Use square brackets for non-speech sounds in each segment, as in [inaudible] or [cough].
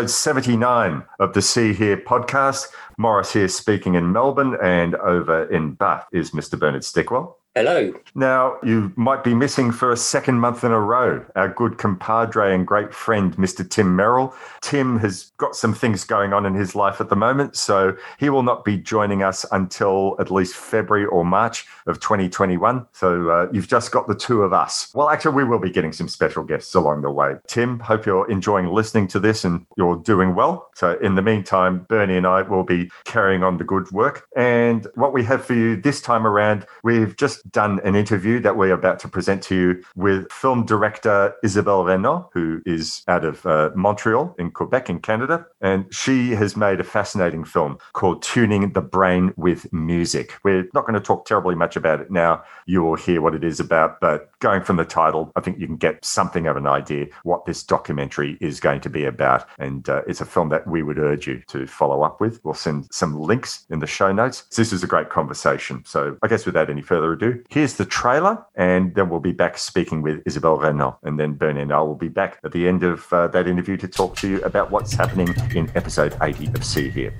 episode 79 of the See Hear podcast. Morris here speaking in Melbourne, and over in Bath is Mr. Bernard Stickwell. Hello. Now, you might be missing for a second month in a row our good compadre and great friend, Mr. Tim Merrill. Tim has got some things going on in his life at the moment, so he will not be joining us until at least February or March of 2021. So uh, you've just got the two of us. Well, actually, we will be getting some special guests along the way. Tim, hope you're enjoying listening to this and you're doing well. So in the meantime, Bernie and I will be carrying on the good work. And what we have for you this time around, we've just done an interview that we're about to present to you with film director Isabelle Raynauld, who is out of uh, Montreal in Quebec in Canada. And she has made a fascinating film called Tuning the Brain with Music. We're not going to talk terribly much about it now. You will hear what it is about, but going from the title, I think you can get something of an idea what this documentary is going to be about. And uh, it's a film that we would urge you to follow up with. We'll send some links in the show notes. This is a great conversation. So I guess without any further ado, Here's the trailer, and then we'll be back speaking with Isabelle Raynauld. And then Bernie and I will be back at the end of uh, that interview to talk to you about what's happening in episode 80 of See Hear.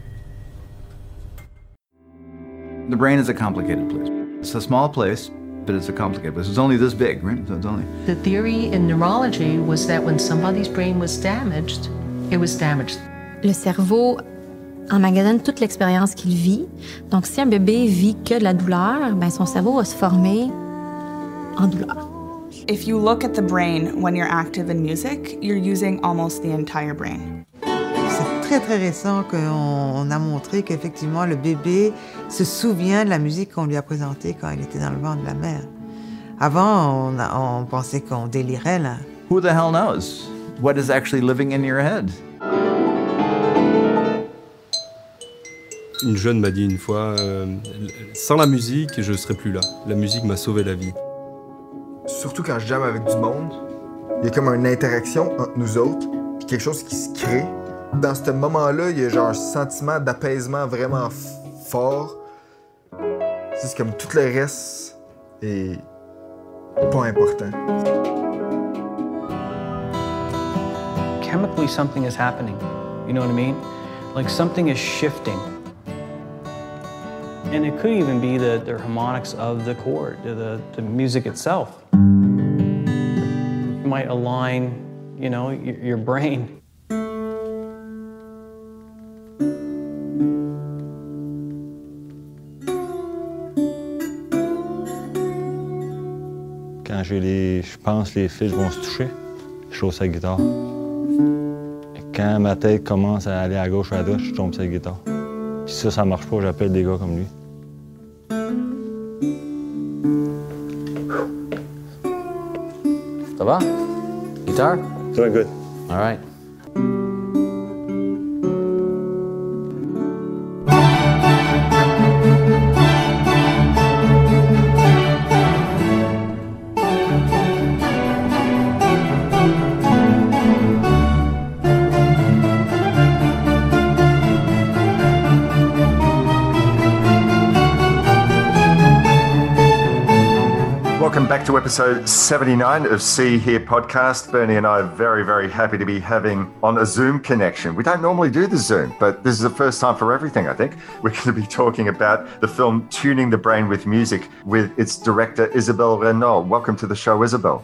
The brain is a complicated place. It's a small place, but it's a complicated place. It's only this big, right? So it's only. The theory in neurology was that when somebody's brain was damaged, it was damaged. Le cerveau emmagasine toute l'expérience qu'il vit. Donc, si un bébé vit que de la douleur, ben son cerveau va se former en douleur. If you look at the brain when you're active in music, you're using almost the entire brain. C'est très très récent qu'on a montré qu'effectivement le bébé se souvient de la musique qu'on lui a présentée quand il était dans le ventre de la mère. Avant, on, a, on pensait qu'on délirait là. Who the hell knows? What is actually living in your head? Une jeune m'a dit une fois, euh, sans la musique, je ne serais plus là. La musique m'a sauvé la vie. Surtout quand je jamme avec du monde, il y a comme une interaction entre nous autres, puis quelque chose qui se crée. Dans ce moment-là, il y a genre un sentiment d'apaisement vraiment fort. C'est comme tout le reste est pas important. Chemically, something is happening. You know what I mean? Like something is shifting. And it could even be the, the harmonics of the chord, the, the music itself. It might align, you know, your, your brain. Quand j'ai les, je pense que les fils vont se toucher, je trouve sa guitare. Et quand ma tête commence à aller à gauche ou à droite, je tombe sa guitare. Si ça, ça marche pas, j'appelle des gars comme lui. Ça va? Guitar? Doing good. All right. Episode 79 of See Hear podcast. Bernie and I are very, very happy to be having on a Zoom connection. We don't normally do the Zoom, but this is the first time for everything, I think. [laughs] We're going to be talking about the film Tuning the Brain with Music with its director, Isabelle Raynauld. Welcome to the show, Isabelle.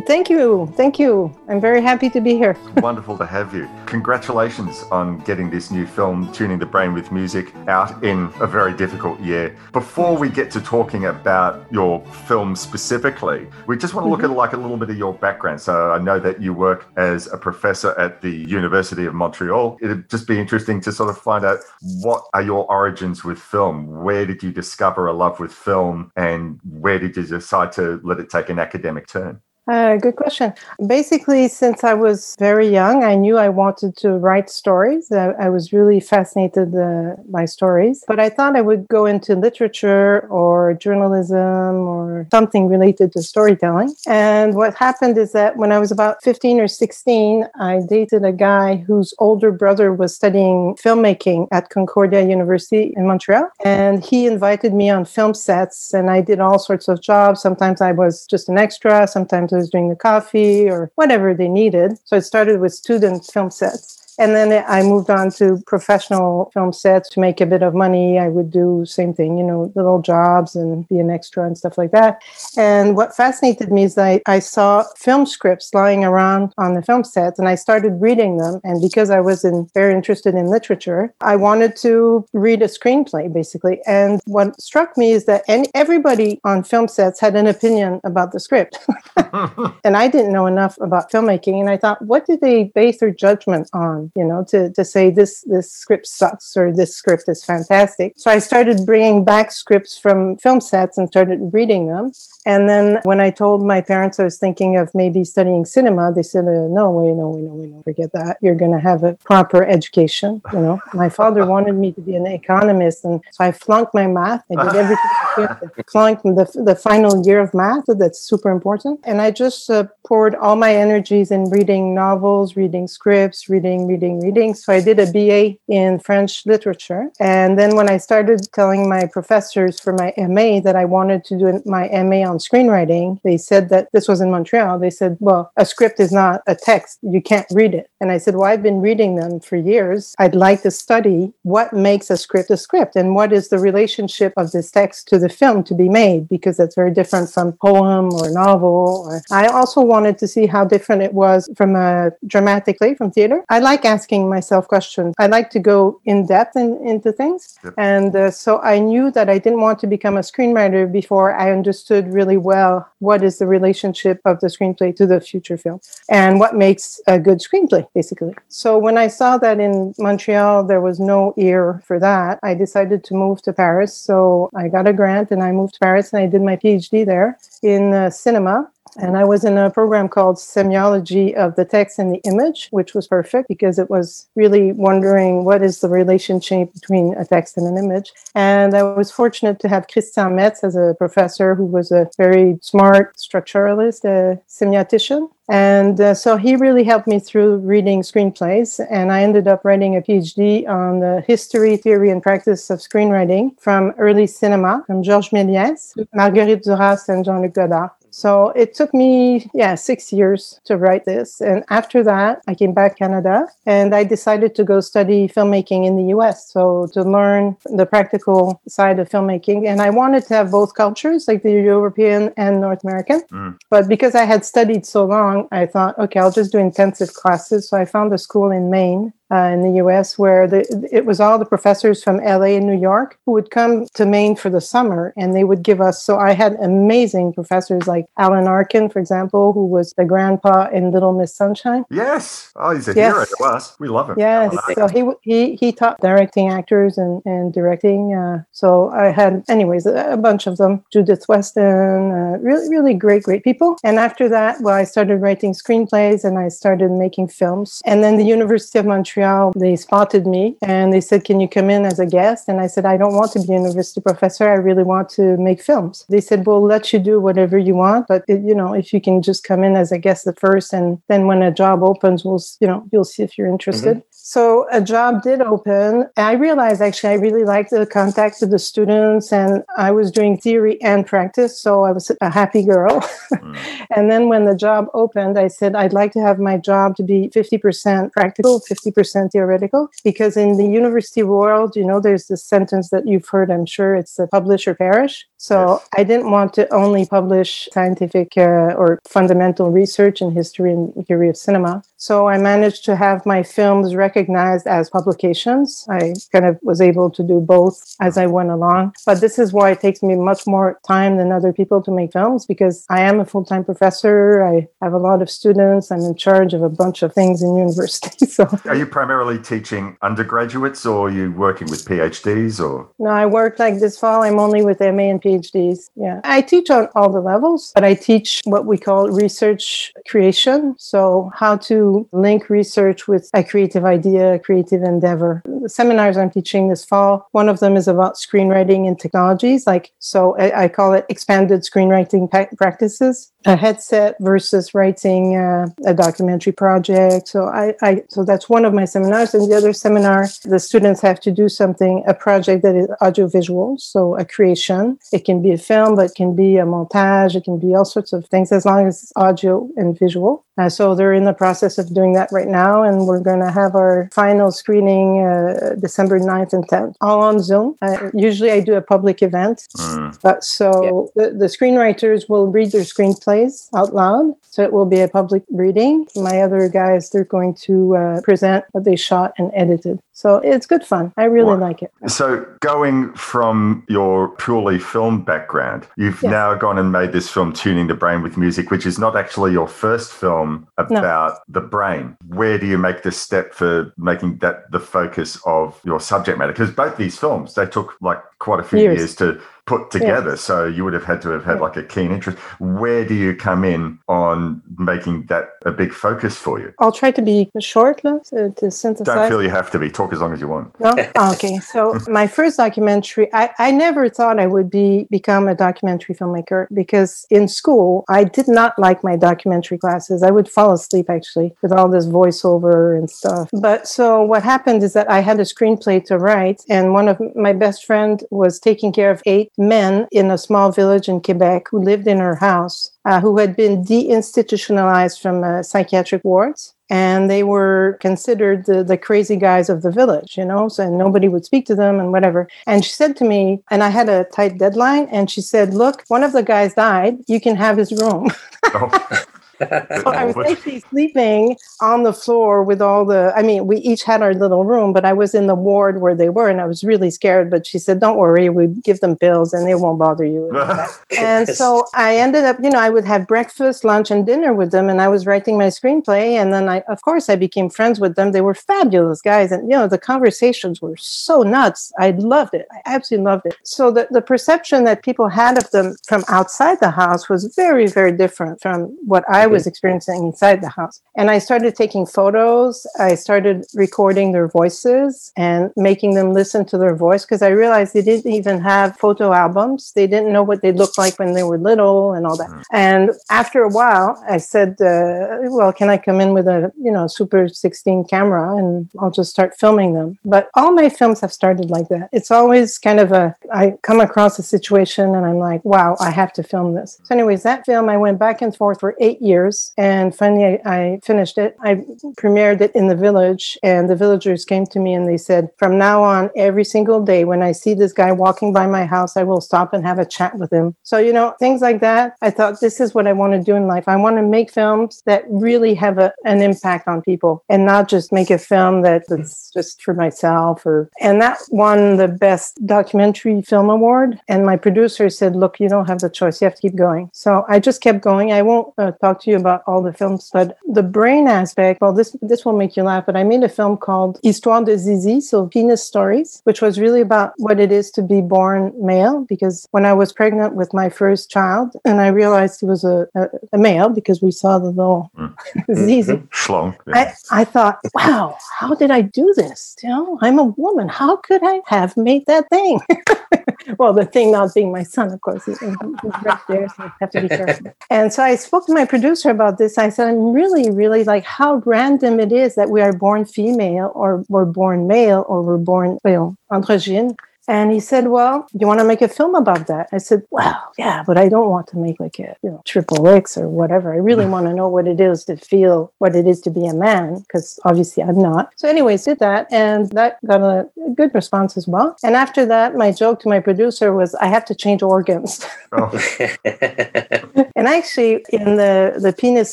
Thank you. Thank you. I'm very happy to be here. [laughs] Wonderful to have you. Congratulations on getting this new film, Tuning the Brain with Music, out in a very difficult year. Before we get to talking about your film specifically, we just want to look mm-hmm. at like a little bit of your background. So I know that you work as a professor at the University of Montreal. It'd just be interesting to sort of find out what are your origins with film? Where did you discover a love with film and where did you decide to let it take an academic turn? Uh, good question. Basically, since I was very young, I knew I wanted to write stories. I, I was really fascinated uh, by stories, but I thought I would go into literature or journalism or something related to storytelling. And what happened is that when I was about 15 or 16, I dated a guy whose older brother was studying filmmaking at Concordia University in Montreal. And he invited me on film sets, and I did all sorts of jobs. Sometimes I was just an extra, sometimes was doing the coffee or whatever they needed. So it started with student film sets. And then I moved on to professional film sets to make a bit of money. I would do same thing, you know, little jobs and be an extra and stuff like that. And what fascinated me is that I, I saw film scripts lying around on the film sets and I started reading them. And because I was in, very interested in literature, I wanted to read a screenplay basically. And what struck me is that any, everybody on film sets had an opinion about the script. [laughs] [laughs] and I didn't know enough about filmmaking. And I thought, what did they base their judgment on? You know, to, to say this, this script sucks or this script is fantastic. So I started bringing back scripts from film sets and started reading them. And then when I told my parents I was thinking of maybe studying cinema, they said, uh, no, wait, no, wait, no, no, forget that. You're going to have a proper education. You know, my father wanted me to be an economist. And so I flunked my math. I did everything I could. [laughs] flunked the, the final year of math. That's super important. And I just uh, poured all my energies in reading novels, reading scripts, reading, reading, reading. So I did a BA in French literature. And then when I started telling my professors for my MA that I wanted to do my MA on screenwriting, they said that this was in Montreal. They said, well, a script is not a text. You can't read it. And I said, well, I've been reading them for years. I'd like to study what makes a script a script and what is the relationship of this text to the film to be made, because that's very different from poem or novel. I also wanted to see how different it was from uh, a dramatic play from theater. I like asking myself questions. I like to go in depth in, into things. Yep. And uh, so I knew that I didn't want to become a screenwriter before I understood really well what is the relationship of the screenplay to the future film and what makes a good screenplay, basically. So when I saw that in Montreal there was no ear for that, I decided to move to Paris. So I got a grant and I moved to Paris and I did my PhD there in uh, cinema and I was in a program called Semiology of the Text and the Image, which was perfect because it was really wondering what is the relationship between a text and an image. And I was fortunate to have Christian Metz as a professor who was a very smart structuralist, a semiotician. And uh, so he really helped me through reading screenplays. And I ended up writing a PhD on the history, theory, and practice of screenwriting from early cinema from Georges Méliès, Marguerite Duras, and Jean-Luc Godard. So it took me, yeah, six years to write this. And after that, I came back Canada and I decided to go study filmmaking in the US. So to learn the practical side of filmmaking. And I wanted to have both cultures, like the European and North American. Mm. But because I had studied so long, I thought, okay, I'll just do intensive classes. So I found a school in Maine uh, in the US where the, it was all the professors from LA and New York who would come to Maine for the summer and they would give us. So I had amazing professors like Alan Arkin, for example, who was the grandpa in Little Miss Sunshine. Yes. Oh, he's a yes. hero to us. We love him. Yes. So he, he, he taught directing actors and, and directing. Uh, so I had, anyways, a, a, bunch of them. Judith Weston, uh, really, really great, great people. And after that, well, I started writing screenplays and I started making films. And then the University of Montreal Montreal, they spotted me and they said, Can you come in as a guest? And I said, I don't want to be a university professor. I really want to make films. They said, We'll let you do whatever you want, but it, you know, if you can just come in as a guest at first, and then when a job opens, we'll, you know, you'll see if you're interested. Mm-hmm. So a job did open. I realized actually I really liked the contact with the students and I was doing theory and practice. So I was a happy girl. Mm. [laughs] and then when the job opened, I said, I'd like to have my job to be 50% practical, 50% theoretical. Because in the university world, you know, there's this sentence that you've heard, I'm sure it's the publish or perish. So yes. I didn't want to only publish scientific uh, or fundamental research in history and theory of cinema. So I managed to have my films recognized as publications. I kind of was able to do both as I went along. But this is why it takes me much more time than other people to make films because I am a full time professor. I have a lot of students. I'm in charge of a bunch of things in university. [laughs] so are you primarily teaching undergraduates or are you working with PhDs or? No, I work like this fall. I'm only with MA and PhDs. Yeah. I teach on all the levels, but I teach what we call research creation. So how to link research with a creative idea, a creative endeavor. The seminars I'm teaching this fall, one of them is about screenwriting and technologies. Like, so I, I call it expanded screenwriting pa- practices. a headset versus writing uh, a documentary project. So I, I, so that's one of my seminars. And the other seminar, the students have to do something, a project that is audiovisual, so a creation. It can be a film, but it can be a montage. It can be all sorts of things as long as it's audio and visual. Uh, so they're in the process of doing that right now, and we're going to have our final screening uh, December 9th and 10th, all on Zoom. Uh, usually I do a public event, Mm. but so the, the screenwriters will read their screenplays out loud. So it will be a public reading. My other guys, they're going to uh, present what they shot and edited. So it's good fun. I really like it. So, going from your purely film background, you've Yeah. now gone and made this film, Tuning the Brain with Music, which is not actually your first film No. about the brain. Where do you make the step for making that the focus of your subject matter? Because both these films, they took like quite a few Years. years, to put together. So, you would have had to have had like a keen interest. Where do you come in on making that a big focus for you? I'll try to be short lah, to, synthesize. Don't feel you have to be. Talk as long as you want. No? Oh, okay. So [laughs] my first documentary, I, I never thought I would be become a documentary filmmaker because in school I did not like my documentary classes. I would fall asleep actually with all this voiceover and stuff. But so what happened is that I had a screenplay to write, and one of my best friend was taking care of eight men in a small village in Quebec who lived in her house. Uh, who had been deinstitutionalized from uh, psychiatric wards and they were considered the, the crazy guys of the village, you know, so nobody would speak to them and whatever. And she said to me, and I had a tight deadline, and she said, Look, one of the guys died, you can have his room. So [laughs] I was [laughs] actually sleeping on the floor with all the. I mean, we each had our little room, but I was in the ward where they were, and I was really scared. But she said, "Don't worry, we give them pills, and they won't bother you." [laughs] and so I ended up, you know, I would have breakfast, lunch, and dinner with them, and I was writing my screenplay. And then I, of course, I became friends with them. They were fabulous guys, and you know, the conversations were so nuts. I loved it. I absolutely loved it. So the, the perception that people had of them from outside the house was very, very different from what I was experiencing inside the house. And I started taking photos. I started recording their voices and making them listen to their voice because I realized they didn't even have photo albums. They didn't know what they looked like when they were little and all that. And after a while, I said, uh, "Well, can I come in with a you know Super 16 camera and I'll just start filming them?" But all my films have started like that. It's always kind of a I come across a situation and I'm like, "Wow, I have to film this." So, anyways, that film I went back and forth for eight years, and finally I, I finished it. I premiered it in the village, and the villagers came to me and they said, "From now on, every single day when I see this guy walking by my house, I will stop and have a chat with him." So, you know, things like that. I thought this is what I want to do in life. I want to make films that really have a, an impact on people, and not just make a film that, that's just for myself. Or and that won the best documentary film award. And my producer said, "Look, you don't have the choice. You have to keep going." So I just kept going. I won't uh, talk to you about all the films, but the brain aspect. Well, this this will make you laugh. But I made a film called Histoire de Zizi, so penis stories, which was really about what it is to be born male. Because when I was pregnant with my first child, and I realized he was a, a, a male because we saw the little mm. mm-hmm. Zizi. Schlong. I, I thought, wow, how did I do this? You know, I'm a woman. How could I have made that thing? [laughs] well, the thing not being my son, of course. He, he's right there, so I have to be [laughs] careful. And so I spoke to my producer about this. I said, I'm really, really like how random it is that we are born female or we're born male or we're born, you know, androgyne. And he said, Well, you want to make a film about that? I said, Well, yeah, but I don't want to make like a you know triple X or whatever. I really mm-hmm. want to know what it is to feel what it is to be a man, because obviously I'm not. So, anyways, did that and that got a good response as well. And after that, my joke to my producer was I have to change organs. Oh. [laughs] [laughs] and actually, in the the penis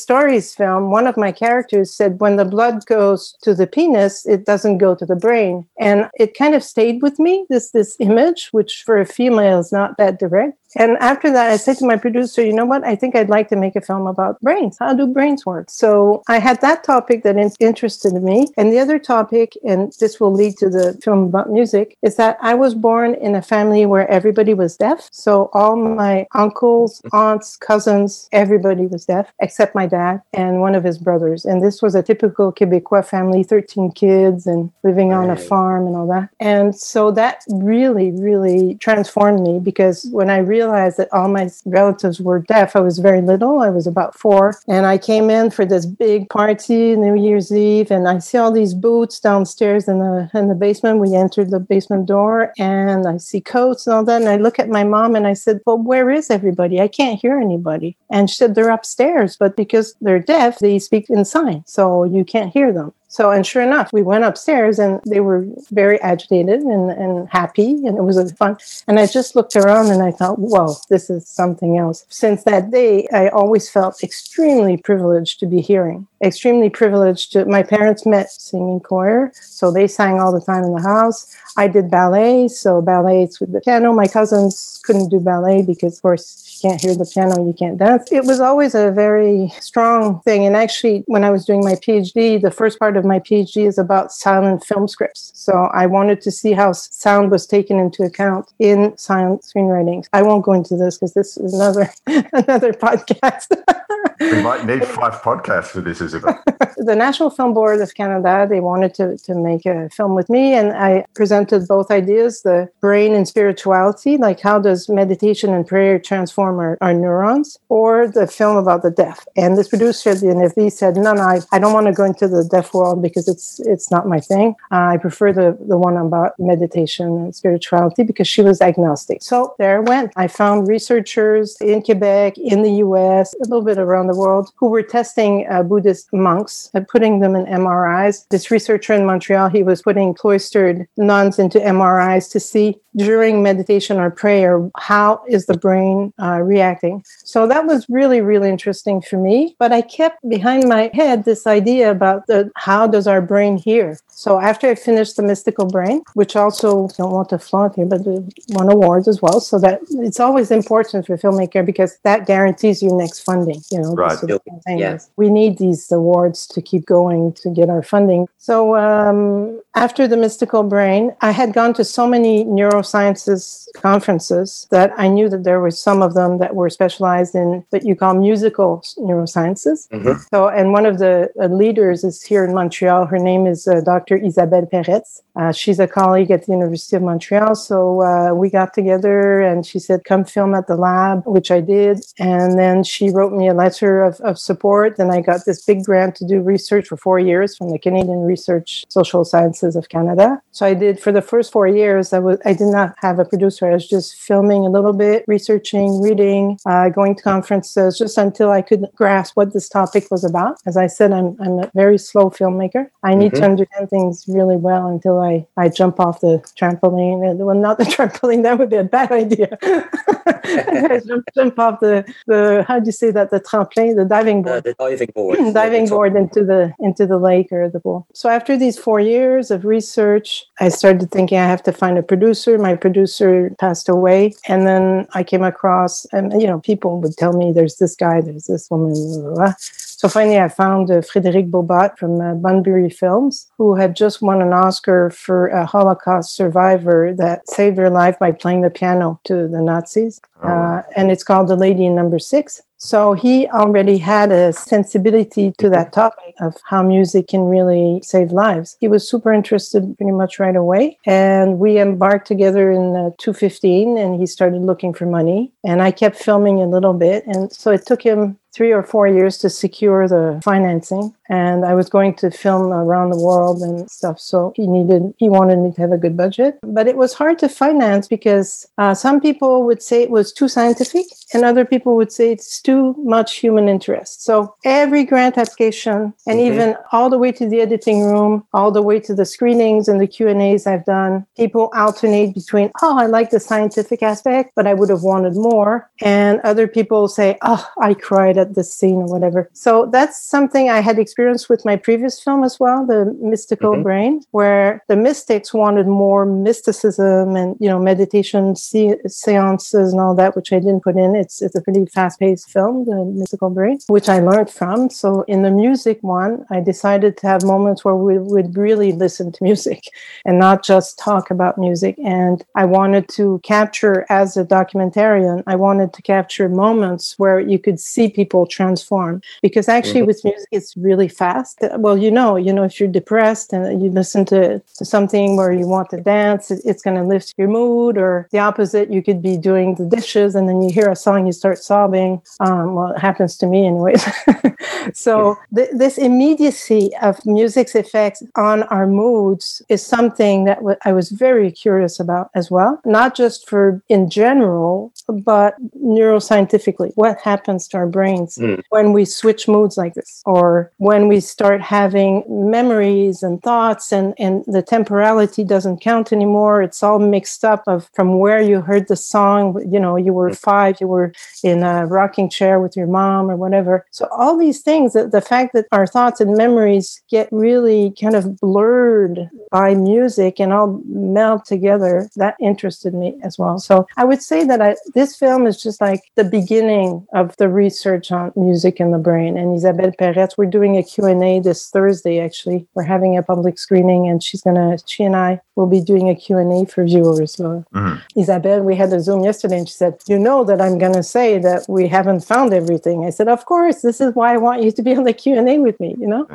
stories film, one of my characters said, "When the blood goes to the penis, it doesn't go to the brain," and it kind of stayed with me. This this image, which for a female is not that direct. And after that, I said to my producer, "You know what? I think I'd like to make a film about brains. How do brains work?" So I had that topic that in- interested me, and the other topic, and this will lead to the film about music, is that I was born in a family where everybody was deaf. So all my uncles, mm-hmm. aunts, cousins, everybody was deaf except my dad and one of his brothers. And this was a typical Quebecois family, 13 kids and living on a farm and all that. And so that really, really transformed me because when I realized realized that all my relatives were deaf. I was very little. I was about four. And I came in for this big party, New Year's Eve, and I see all these boots downstairs in the in the basement. We entered the basement door and I see coats and all that. And I look at my mom and I said, Well, where is everybody? I can't hear anybody. And she said, They're upstairs, but because they're deaf, they speak in sign. So you can't hear them. So, and sure enough, we went upstairs and they were very agitated and, and happy, and it was a fun. And I just looked around and I thought, whoa, this is something else. Since that day, I always felt extremely privileged to be hearing, extremely privileged to. My parents met singing choir, so they sang all the time in the house. I did ballet, so ballets with the piano. My cousins couldn't do ballet because, of course, can't hear the piano, you can't dance. It was always a very strong thing. And actually, when I was doing my PhD, the first part of my PhD is about silent film scripts. So I wanted to see how sound was taken into account in silent screenwriting. I won't go into this because this is another [laughs] another podcast. we might [laughs] need five podcasts for this, Isabelle. [laughs] the National Film Board of Canada, they wanted to, to make a film with me, and I presented both ideas the brain and spirituality, like how does meditation and prayer transform our, our neurons, or the film about the deaf. And this producer at the NFB said, No, no, I, I don't want to go into the deaf world because it's it's not my thing. Uh, I prefer the, the one about meditation and spirituality because she was agnostic. So there I went. I found researchers in Quebec, in the US, a little bit around the world, who were testing uh, Buddhist monks and putting them in MRIs. This researcher in Montreal, he was putting cloistered nuns into MRIs to see during meditation or prayer how is the brain uh, Uh, reacting. So that was really, really interesting for me. But I kept behind my head this idea about the, how does our brain hear. So after I finished the mystical brain, which also don't want to flaunt here, but won awards as well. So that it's always important for filmmaker because that guarantees you next funding. You know, right. Yeah. We need these awards to keep going to get our funding. So um, after the mystical brain, I had gone to so many neurosciences conferences that I knew that there were some of them that were specialized in what you call musical neurosciences. Mm-hmm. So, and one of the uh, leaders is here in Montreal. Her name is uh, Dr. Isabelle Peretz. Uh, she's a colleague at the University of Montreal. So uh, we got together and she said, come film at the lab, which I did. And then she wrote me a letter of, of support. And I got this big grant to do research for four years from the Canadian Research Social Sciences of Canada. So I did for the first four years, I, was, I did not have a producer. I was just filming a little bit, researching, reading, uh, going to conferences, just until I could grasp what this topic was about. As I said, I'm, I'm a very slow filmmaker. I need mm-hmm. to understand things really well until I, I jump off the trampoline. Well, not the [laughs] trampoline, that would be a bad idea. [laughs] jump, jump off the, the, how do you say that, the trampoline, the diving board. Uh, the diving board. [laughs] diving board into the, into the lake or the pool. So after these four years of research, I started thinking I have to find a producer. My producer passed away. And then I came across, and you know, people would tell me there's this guy, there's this woman. Blah, blah, blah. So finally, I found uh, Frédéric Bohbot from uh, Bunbury Films, who had just won an Oscar for a Holocaust survivor that saved her life by playing the piano to the Nazis. Oh. Uh, and it's called The Lady in Number Six. So he already had a sensibility to that topic of how music can really save lives. He was super interested pretty much right away. And we embarked together in uh, 2015 and he started looking for money. And I kept filming a little bit. And so it took him three or four years to secure the financing and i was going to film around the world and stuff so he needed he wanted me to have a good budget but it was hard to finance because uh, some people would say it was too scientific and other people would say it's too much human interest so every grant application and mm-hmm. even all the way to the editing room all the way to the screenings and the q and a's i've done people alternate between oh i like the scientific aspect but i would have wanted more and other people say oh i cried at the scene or whatever. So that's something I had experienced with my previous film as well, The Mystical mm-hmm. Brain, where the mystics wanted more mysticism and, you know, meditation se- seances and all that, which I didn't put in. It's, it's a pretty fast paced film, The Mystical Brain, which I learned from. So in the music one, I decided to have moments where we would really listen to music [laughs] and not just talk about music. And I wanted to capture, as a documentarian, I wanted to capture moments where you could see people people transform because actually mm-hmm. with music it's really fast. Well, you know, you know, if you're depressed and you listen to, to something where you want to dance, it, it's going to lift your mood. Or the opposite, you could be doing the dishes and then you hear a song, you start sobbing. Um, well, it happens to me, anyways. [laughs] so th- this immediacy of music's effects on our moods is something that w- I was very curious about as well. Not just for in general, but neuroscientifically, what happens to our brains Mm. when we switch moods like this, or when we start having memories and thoughts, and and the temporality doesn't count anymore. It's all mixed up of from where you heard the song. You know, you were mm-hmm. five, you were in a rocking chair with your mom or whatever. So all these things, the, the fact that our thoughts and memories get really kind of blurred by music and all meld together, that interested me as well. So I would say that I, this film is just like the beginning of the research on music in the brain. And Isabelle Peretz, we're doing a Q&A this Thursday, actually. We're having a public screening and she's going to, she and I will be doing a Q&A for viewers. So Mhm. Isabel, we had a Zoom yesterday and she said, You know that I'm going to say that we haven't found everything. I said, Of course, this is why I want you to be on the Q&A with me, you know?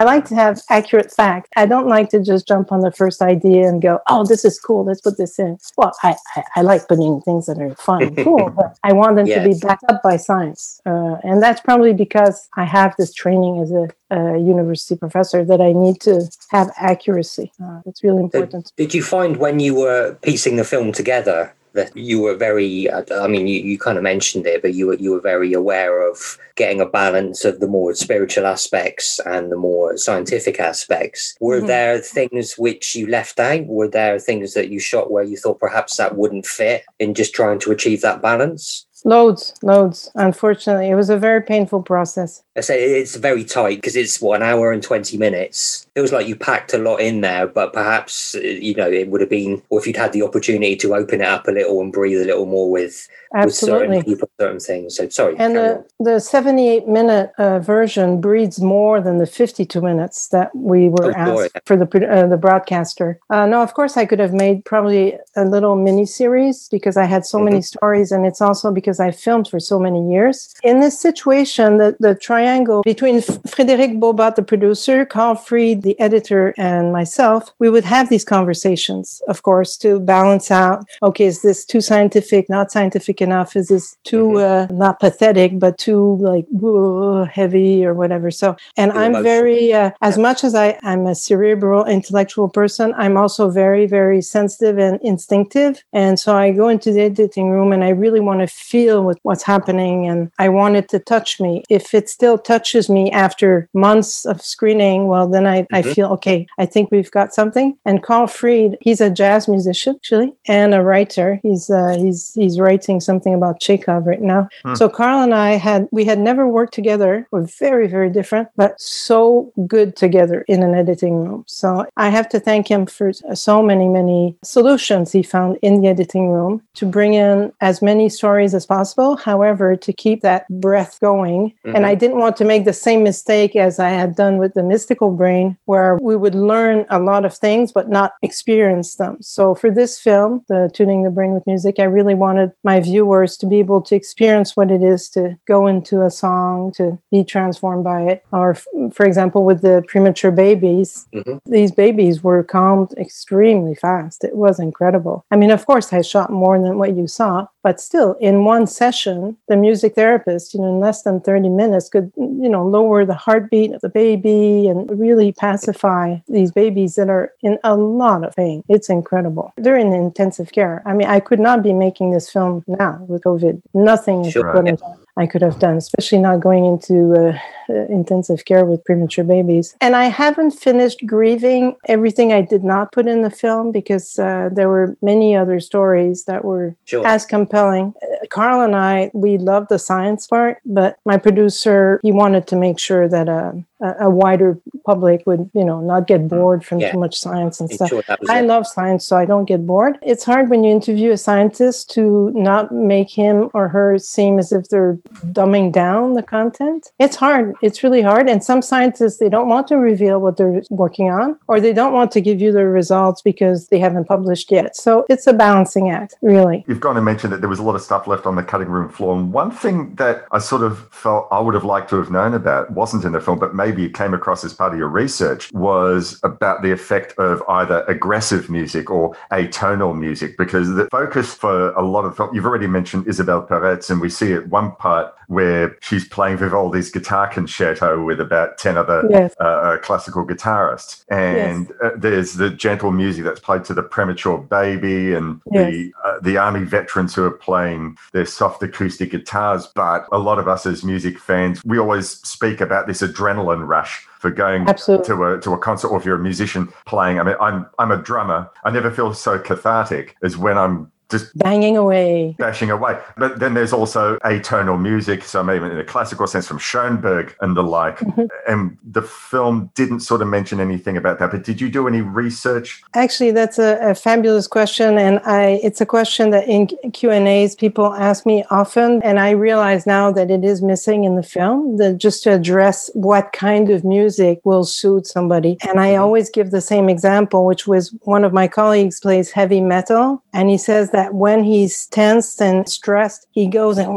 I like to have accurate facts. I don't like to just jump on the first idea and go, Oh, this is cool. Let's put this in. Well, I, I, I like putting things that are fun and cool, [laughs] but I want them to be backed up by science. Uh, and that's probably because I have this training as a, a university professor that I need to have accuracy. Uh, it's really important. Did you find when you were piecing the film together that you were very? I mean, you, you kind of mentioned it, but you were you were very aware of getting a balance of the more spiritual aspects and the more scientific aspects. Were Mhm. there things which you left out? Were there things that you shot where you thought perhaps that wouldn't fit in just trying to achieve that balance? Loads, loads. Unfortunately, it was a very painful process. I say it's very tight because it's what an hour and twenty minutes. It was like you packed a lot in there, but perhaps uh, you know it would have been, or if you'd had the opportunity to open it up a little and breathe a little more with with certain Absolutely. people, certain things. So sorry. And on. the, the 78 minute uh, version breeds more than the 52 minutes that we were Oh, boy. asked for the uh, the broadcaster. Uh, no, of course, I could have made probably a little mini series because I had so many stories, and it's also because I filmed for so many years. In this situation, the, the triangle between Frédéric Bohbot, the producer, Carl Fried, the editor, and myself, we would have these conversations, of course, to balance out okay, is this too scientific, not scientific enough? Is this too uh, not pathetic, but too like whoa, heavy or whatever? So, and I'm very, uh, as much as I, I'm a cerebral, intellectual person, I'm also very, very sensitive and instinctive. And so I go into the editing room and I really want to feel what, what's happening and I want it to touch me. If it still touches me after months of screening, well, then I, I Mhm. feel, okay, I think we've got something. And Carl Fried, he's a jazz musician, actually, and a writer. He's, uh, he's, he's writing something about Chekhov right now. Hmm. So Carl and I had, we had never worked together. We're very, very different, but so good together in an editing room. So I have to thank him for so many, many solutions he found in the editing room to bring in as many stories as possible. However, to keep that breath going. And Mhm. I didn't want to make the same mistake as I had done with the mystical brain, where we would learn a lot of things but not experience them. So for this film, the Tuning the Brain with Music, I really wanted my viewers to be able to experience what it is to go into a song, to be transformed by it. Or, f- for example, with the premature babies, Mhm. these babies were calmed extremely fast. It was incredible. I mean, of course, I shot more than what you saw, but still, in one session, the music therapist, you know, in less than 30 minutes could, you know, lower the heartbeat of the baby and really pacify these babies that are in a lot of pain. It's incredible. They're in intensive care. I mean, I could not be making this film now with COVID. Nothing Sure. could have I could have done, especially not going into uh, uh, intensive care with premature babies. And I haven't finished grieving everything I did not put in the film because uh, there were many other stories that were Sure. as compelling. Carl and I, we love the science part, but my producer, he wanted to make sure that uh, a, a wider public would, you know, not get bored from. Yeah. too much science and Make stuff. sure I it. love science, so I don't get bored. It's hard when you interview a scientist to not make him or her seem as if they're dumbing down the content. It's hard. It's really hard. And some scientists, they don't want to reveal what they're working on, or they don't want to give you their results because they haven't published yet. So it's a balancing act, really. You've gone and mentioned that there was a lot of stuff left on the cutting room floor. And one thing that I sort of felt I would have liked to have known about wasn't in the film, but maybe you came across as part of your research was about the effect of either aggressive music or atonal music, because the focus for a lot of film, you've already mentioned Isabelle Peretz, and we see at one part where she's playing Vivaldi's guitar concerto with about 10 other Yes. uh, uh, classical guitarists. And uh, there's the gentle music that's played to the premature baby and the, uh, the army veterans who are playing their soft acoustic guitars. But a lot of us as music fans, we always speak about this adrenaline rush for going Absolutely. to a to a concert or if you're a musician playing. I mean, I'm I'm a drummer. I never feel so cathartic as when I'm just Banging away. bashing away. But then there's also atonal music, so maybe in a classical sense from Schoenberg and the like. Mm-hmm. And the film didn't sort of mention anything about that. But did you do any research? Actually, that's a, a fabulous question, and I it's a question that in Q and A's people ask me often, and I realize now that it is missing in the film. That just to address what kind of music will suit somebody, and I always give the same example, which was one of my colleagues plays heavy metal, and he says that when he's tensed and stressed, he goes and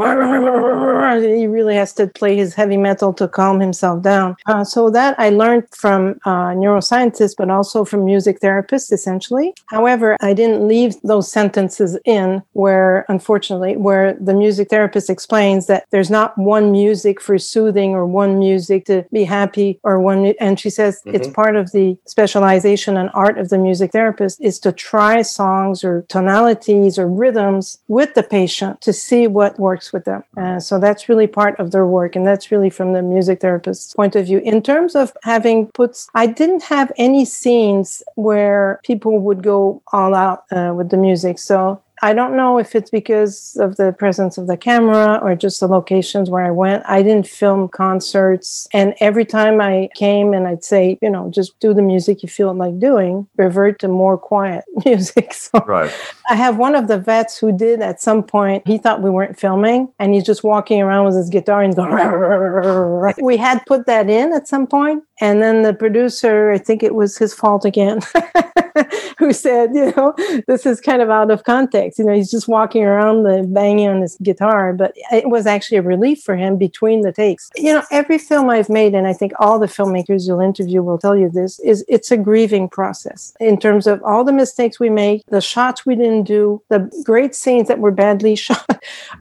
he really has to play his heavy metal to calm himself down. Uh, so that I learned from uh, neuroscientists, but also from music therapists, essentially. However, I didn't leave those sentences in where, unfortunately, where the music therapist explains that there's not one music for soothing or one music to be happy or one. And she says it's Mhm. part of the specialization and art of the music therapist is to try songs or tonalities or rhythms with the patient to see what works with them. Uh, so that's really part of their work. And that's really from the music therapist's point of view. In terms of having put, I didn't have any scenes where people would go all out uh, with the music. So I don't know if it's because of the presence of the camera or just the locations where I went. I didn't film concerts. And every time I came and I'd say, you know, just do the music you feel like doing, revert to more quiet [laughs] music. So Right. I have one of the vets who did at some point, he thought we weren't filming and he's just walking around with his guitar and going, we had put that in at some point, And then the producer, I think it was his fault again, [laughs] who said, you know, this is kind of out of context. You know, he's just walking around the banging on his guitar, but it was actually a relief for him between the takes. You know, every film I've made, and I think all the filmmakers you'll interview will tell you this, is it's a grieving process in terms of all the mistakes we make, the shots we didn't do, the great scenes that were badly [laughs] shot,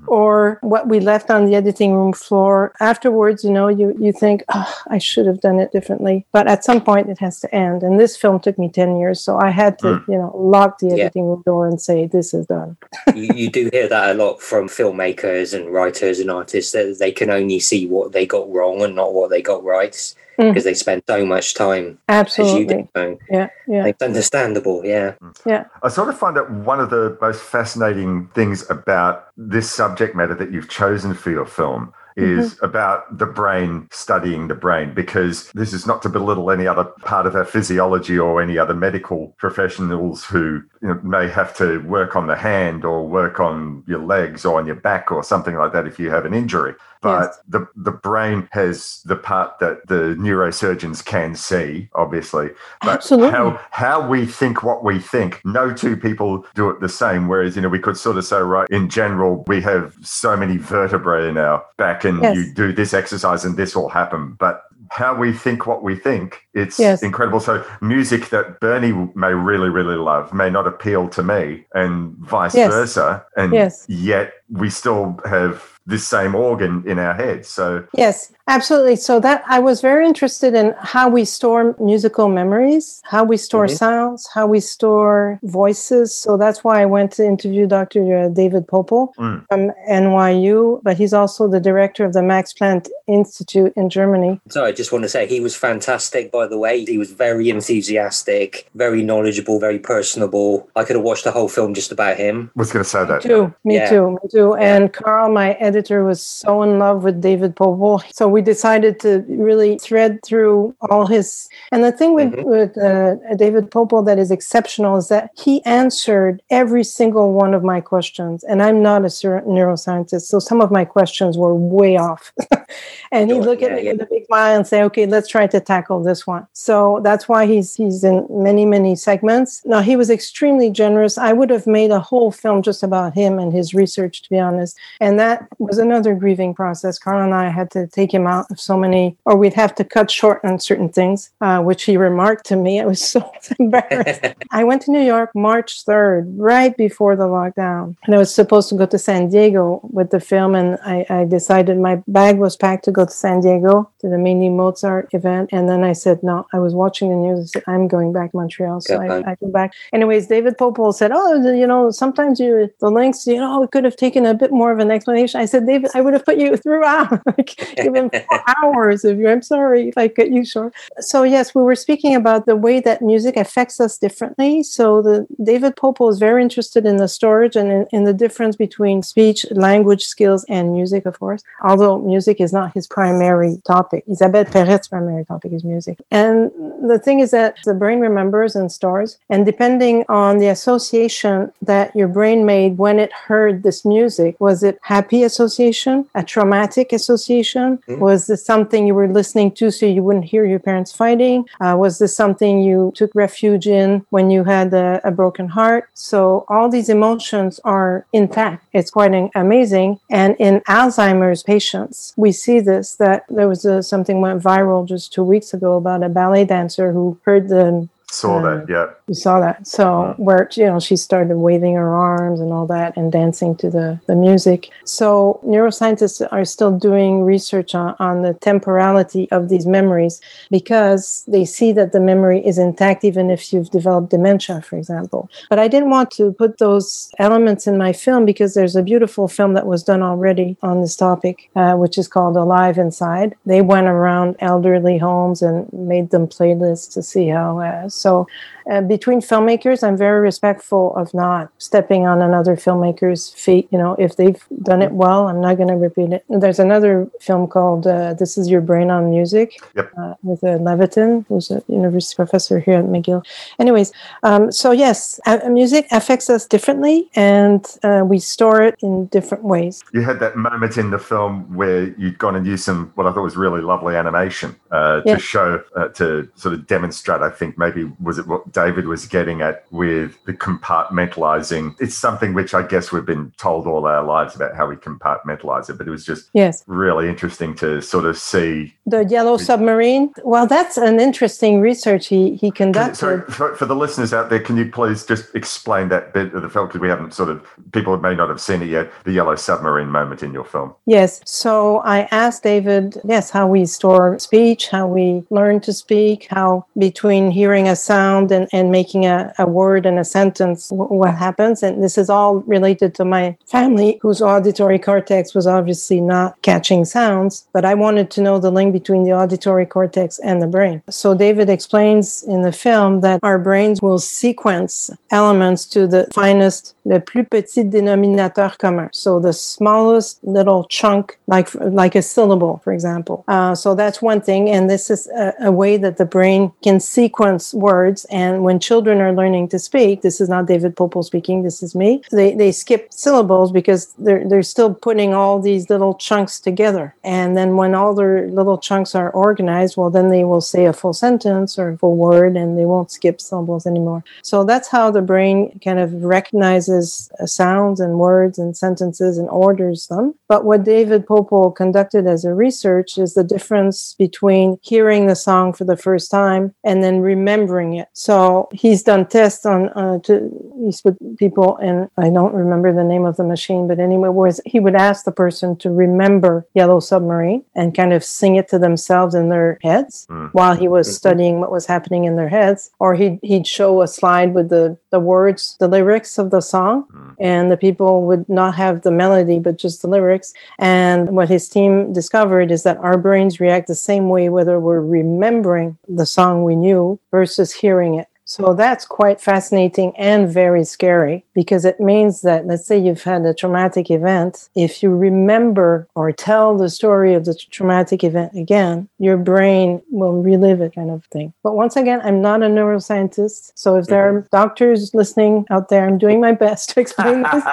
or what we left on the editing room floor. Afterwards, you know, you, you think, oh, I should have done it differently. But at some point, it has to end. And this film took me 10 years. So I had to, Mm. you know, lock the Yeah. editing room door and say, this is done. you, you do hear that a lot from filmmakers and writers and artists that they can only see what they got wrong and not what they got right Mm. because they spend so much time as you Absolutely. do. So Yeah. Yeah. It's understandable, yeah. Yeah. I sort of find that one of the most fascinating things about this subject matter that you've chosen for your film Mm-hmm. is about the brain studying the brain because this is not to belittle any other part of our physiology or any other medical professionals who you know, may have to work on the hand or work on your legs or on your back or something like that if you have an injury but Yes. the the brain has the part that the neurosurgeons can see obviously but Absolutely. how how we think what we think no two people do it the same whereas you know we could sort of say right in general we have so many vertebrae in our back and Yes. you do this exercise and this will happen but how we think what we think it's Yes. incredible so music that bernie may really really love may not appeal to me and vice Yes. versa and Yes. yet we still have this same organ in our head so Yes, absolutely. So that I was very interested in how we store musical memories, how we store Mhm. sounds, how we store voices. So that's why I went to interview Dr. uh, David Poeppel Mm. from NYU, but he's also the director of the Max Planck Institute in Germany. So I just want to say he was fantastic, by the way. He was very enthusiastic, very knowledgeable, very personable. I could have watched the whole film just about him. was going to say that too. Me Yeah. too. Me too. And Carl, my editor, was so in love with David Poeppel. So we decided to really thread through all his. And the thing with, Mhm. with uh, David Poeppel that is exceptional is that he answered every single one of my questions. And I'm not a neuroscientist, so some of my questions were way off. [laughs] and he'd look at me yeah. with a big smile and say, "Okay, let's try to tackle this one." So that's why he's he's in many many segments. Now he was extremely generous. I would have made a whole film just about him and his research to be honest. And that was another grieving process. Carl and I had to take him out of so many, or we'd have to cut short on certain things, uh, which he remarked to me. [laughs] I was so embarrassed. [laughs] I went to New York March 3rd, right before the lockdown. And I was supposed to go to San Diego with the film. And I, I decided my bag was packed to go to San Diego to the Mini Mozart event. And then I said, no, I was watching the news. I said, I'm going back to Montreal. So I, I go back. Anyways, David Poeppel said, oh, you know, sometimes you, the links, you know, it could have taken a bit more of an explanation. I said, David, I would have put you throughout, [laughs] like even [laughs] hours of you. I'm sorry if I cut you short. So yes, we were speaking about the way that music affects us differently. So the David Poeppel is very interested in the storage and in, in the difference between speech, language skills, and music, of course. Although music is not his primary topic. Isabelle Peretz's primary topic is music. And the thing is that the brain remembers and stores, and depending on the association that your brain made when it heard this music, was it happy association, a traumatic association? Mm-hmm. Was this something you were listening to so you wouldn't hear your parents fighting? Uh, was this something you took refuge in when you had a, a broken heart? So all these emotions are intact. It's quite amazing. And in Alzheimer's patients, we see this that there was a, something went viral just two weeks ago about a ballet dancer who heard the Saw that, yeah. You saw that. So where you know she started waving her arms and all that and dancing to the, the music. So neuroscientists are still doing research on, on the temporality of these memories because they see that the memory is intact even if you've developed dementia, for example. But I didn't want to put those elements in my film because there's a beautiful film that was done already on this topic, uh, which is called Alive Inside. They went around elderly homes and made them playlists to see how uh, so uh, between filmmakers, I'm very respectful of not stepping on another filmmaker's feet. You know, if they've done it well, I'm not going to repeat it. There's another film called uh, "This Is Your Brain on Music" yep. uh, with uh, Levitin, who's a university professor here at McGill. Anyways, um, so yes, music affects us differently, and uh, we store it in different ways. You had that moment in the film where you'd gone and used some what I thought was really lovely animation uh, to show to sort of demonstrate. I think maybe was it what David was getting at with the compartmentalizing. It's something which I guess we've been told all our lives about how we compartmentalize it, but it was just yes. really interesting to sort of see the yellow submarine. Well, that's an interesting research he he conducted. So for, for, the listeners out there, can you please just explain that bit of the film because we haven't sort of people may not have seen it yet. The yellow submarine moment in your film. Yes. So I asked David, yes, how we store speech, how we learn to speak, how between hearing a sound and, and making a, a word and a sentence, what happens. And this is all related to my family, whose auditory cortex was obviously not catching sounds, but I wanted to know the link between the auditory cortex and the brain. So David explains in the film that our brains will sequence elements to the finest, le plus petit dénominateur commun. So the smallest little chunk, like like a syllable, for example. Uh, so that's one thing, and this is a, a way that the brain can sequence words and when children are learning to speak, this is not David Poeppel speaking, this is me, they, they skip syllables because they're, they're still putting all these little chunks together. And then when all their little chunks are organized, well, then they will say a full sentence or a full word and they won't skip syllables anymore. So that's how the brain kind of recognizes uh, sounds and words and sentences and orders them. But what David Poeppel conducted as a research is the difference between hearing the song for the first time and then remembering it. So he's done tests on uh, to he's put people and I don't remember the name of the machine, but anyway, whereas he would ask the person to remember Yellow Submarine and kind of sing it to themselves in their heads mm. while he was mm-hmm. studying what was happening in their heads, or he'd he'd show a slide with the the words, the lyrics of the song, mm. and the people would not have the melody but just the lyrics. And what his team discovered is that our brains react the same way whether we're remembering the song we knew versus hearing it. So that's quite fascinating and very scary because it means that, let's say you've had a traumatic event, if you remember or tell the story of the traumatic event again, your brain will relive it, kind of thing. But once again, I'm not a neuroscientist. So if there are mm-hmm. doctors listening out there, I'm doing my best to explain this.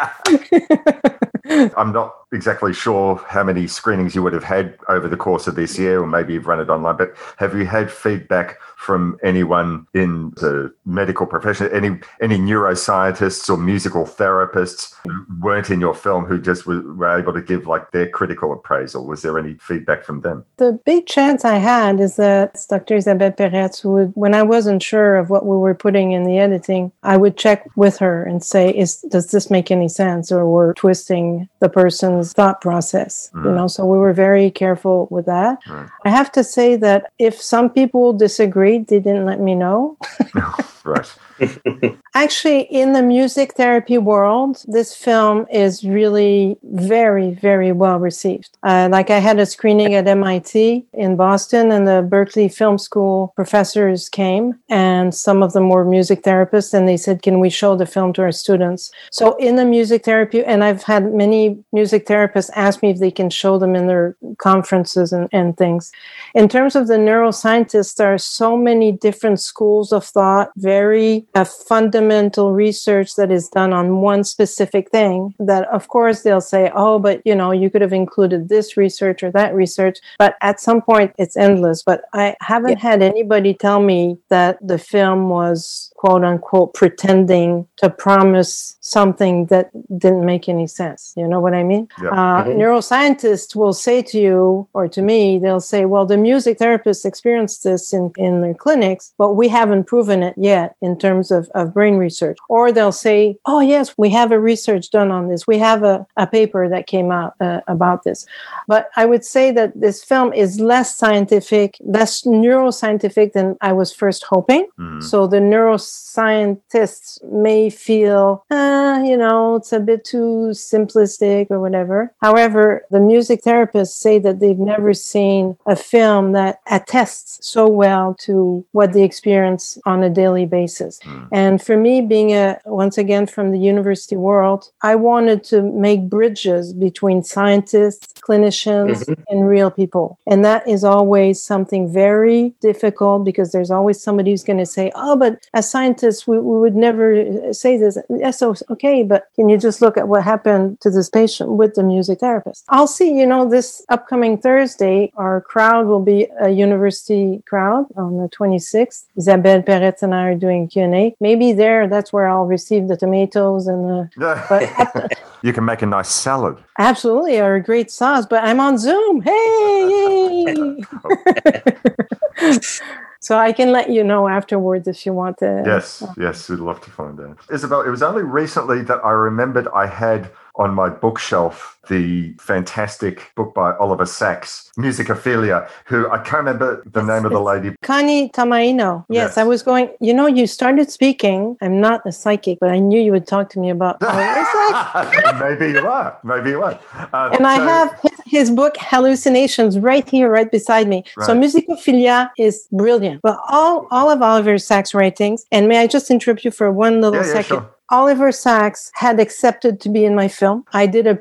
[laughs] I'm not exactly sure how many screenings you would have had over the course of this year, or maybe you've run it online, but have you had feedback from anyone in the medical profession, any any neuroscientists or musical therapists weren't in your film who just were, able to give like their critical appraisal? Was there any feedback from them? The big chance I had is that Dr. Isabelle Peretz would, when I wasn't sure of what we were putting in the editing, I would check with her and say, "Is does this make any sense?" Or we're twisting the person's thought process. You hmm. know, so we were very careful with that. Hmm. I have to say that if some people disagreed, they didn't let me know. [laughs] Right. [laughs] Actually, in the music therapy world, this film is really very, very well received. Uh, like I had a screening at MIT in Boston, and the Berkeley Film School professors came, and some of them were music therapists, and they said, "Can we show the film to our students?" So in the music therapy, and I've had many music therapists ask me if they can show them in their conferences and, and things. In terms of the neuroscientists, there are so many different schools of thought, very uh, fundamental research that is done on one specific thing that of course they'll say oh but you know you could have included this research or that research but at some point it's endless. But i haven't had anybody tell me that the film was quote unquote pretending to promise something that didn't make any sense. You know what i mean? Yeah. uh, Mhm. neuroscientists will say to you or to me they'll say well the music therapists experienced this in, in their clinics but we haven't proven it yet in terms of, of brain research. Or they'll say oh yes we have a research done on this. We have a, a paper that came out uh, about this. But i would say that this film is less scientific less neuroscientific than i was first hoping. So the neuroscientists may feel, uh, you know, it's a bit too simplistic or whatever. However, the music therapists say that they've never seen a film that attests so well to what they experience on a daily basis. And for me, being a, once again, from the university world, I wanted to make bridges between scientists, clinicians, Mhm. and real people. And that is always something very difficult because there's always somebody who's going to say, oh, but as scientists, we, we would never uh, say this. Yes, so, okay, but can you just look at what happened to this patient with the music therapist? I'll see, you know, this upcoming Thursday, our crowd will be a university crowd on the 26th. Isabelle Peretz and I are doing Q&A. Maybe there, that's where I'll receive the tomatoes and the, but [laughs] you can make a nice salad. Absolutely, or a great sauce, but I'm on Zoom. Hey! [laughs] [laughs] so I can let you know afterwards if you want to. Yes, uh, yes, we'd love to find out. Isabelle, it was only recently that I remembered I had on my bookshelf the fantastic book by Oliver Sacks, Musicophilia, who I can't remember the name of the lady. Connie Tomaino. Yes, I was going. You know, you started speaking. I'm not a psychic, but I knew you would talk to me about. [laughs] Maybe you are. Maybe you are. Uh, and I so- have his, his book Hallucinations right here, right beside me. So Right. Musicophilia is brilliant. But all all of Oliver Sacks' writings, and may I just interrupt you for one little Yeah, yeah, second? sure. Oliver Sacks had accepted to be in my film. I did a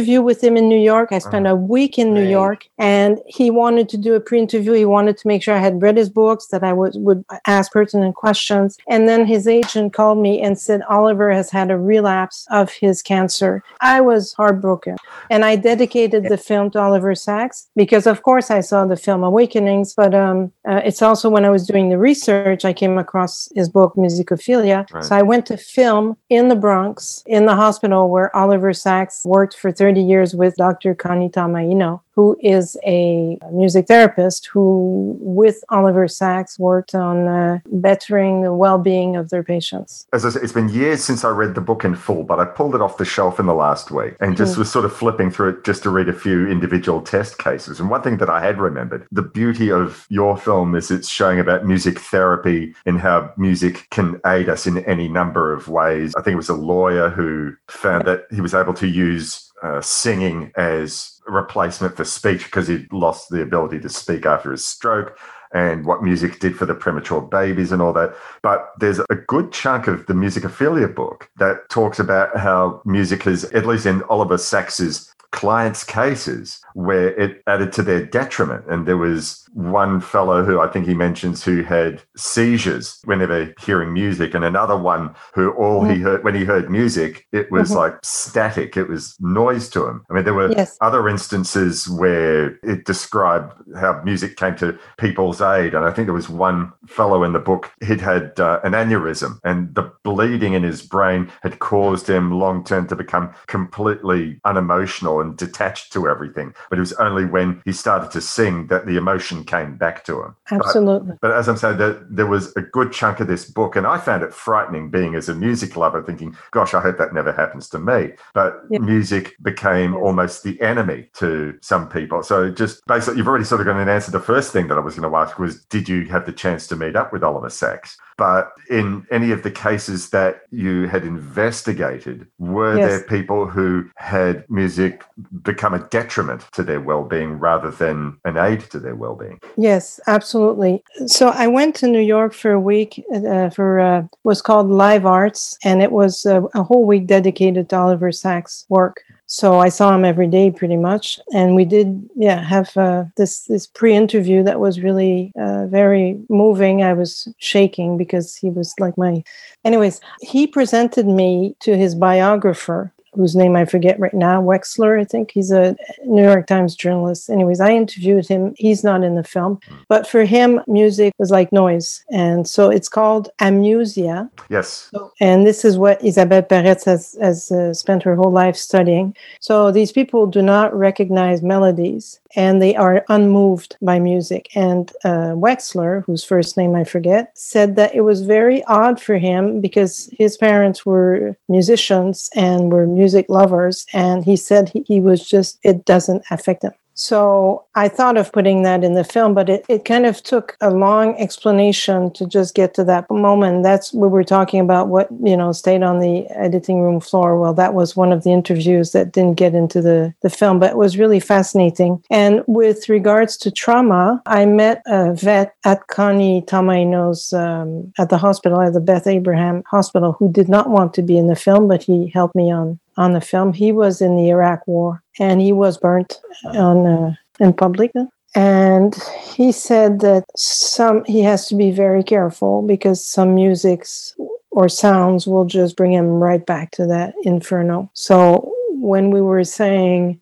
pre-interview with him in New York. I spent Uh-huh. a week in New York, and he wanted to do a pre-interview. He wanted to make sure I had read his books, that I would would ask pertinent questions. And then his agent called me and said Oliver has had a relapse of his cancer. I was heartbroken, and I dedicated the film to Oliver Sacks because, of course, I saw the film Awakenings. But um, uh, it's also when I was doing the research, I came across his book Musicophilia. Right. So I went to film in the Bronx, in the hospital where Oliver Sacks worked for 30 years with Dr. Connie Tomaino, who is a music therapist who, with Oliver Sacks, worked on uh, bettering the well being of their patients. As I said, it's been years since I read the book in full, but I pulled it off the shelf in the last week and just Mhm. was sort of flipping through it just to read a few individual test cases. And one thing that I had remembered the beauty of your film is it's showing about music therapy and how music can aid us in any number of ways. I think it was a lawyer who found that he was able to use uh, singing as a replacement for speech because he'd lost the ability to speak after his stroke and what music did for the premature babies and all that. But there's a good chunk of the Musicophilia book that talks about how music has, at least in Oliver Sacks's clients' cases where it added to their detriment. And there was one fellow who I think he mentions who had seizures whenever hearing music, and another one who all he heard when he heard music, it was Mhm. like static, it was noise to him. I mean, there were Yes. other instances where it described how music came to people's aid. And I think there was one fellow in the book, he'd had uh, an aneurysm, and the bleeding in his brain had caused him long term to become completely unemotional and detached to everything. But it was only when he started to sing that the emotion came back to him. Absolutely. but as I'm saying, there, there was a good chunk of this book, and I found it frightening being as a music lover, thinking, gosh, I hope that never happens to me. But Yeah. music became almost the enemy to some people. So just basically, you've already sort of got an answer. The first thing that I was going to ask was, did you have the chance to meet up with Oliver Sacks? But in any of the cases that you had investigated, were Yes. there people who had music become a detriment to their well-being rather than an aid to their well-being? Yes, absolutely. So I went to New York for a week uh, for uh, was called Live Arts, and it was uh, a whole week dedicated to Oliver Sacks' work. So I saw him every day, pretty much, and we did, yeah, have uh, this this pre-interview that was really uh, very moving. I was shaking because he was like my. Anyways, he presented me to his biographer, whose name I forget right now, Weschler, I think. He's a New York Times journalist. Anyways, I interviewed him. He's not in the film, but for him, music was like noise. And so it's called amusia. Yes. And this is what Isabelle Peretz has, has uh, spent her whole life studying. So these people do not recognize melodies and they are unmoved by music. And uh, Weschler, whose first name I forget, said that it was very odd for him because his parents were musicians and were music lovers. And he said he, he was just, it doesn't affect him. So I thought of putting that in the film, but it, it kind of took a long explanation to just get to that moment. That's we were talking about what, you know, stayed on the editing room floor. Well, that was one of the interviews that didn't get into the, the film, but it was really fascinating. And with regards to trauma, I met a vet at Connie Tomaino's um, at the hospital, at the Beth Abraham Hospital, who did not want to be in the film, but he helped me on on the film. He was in the Iraq War and he was burnt on uh, in public. And he said that some he has to be very careful because some musics or sounds will just bring him right back to that inferno. So when we were saying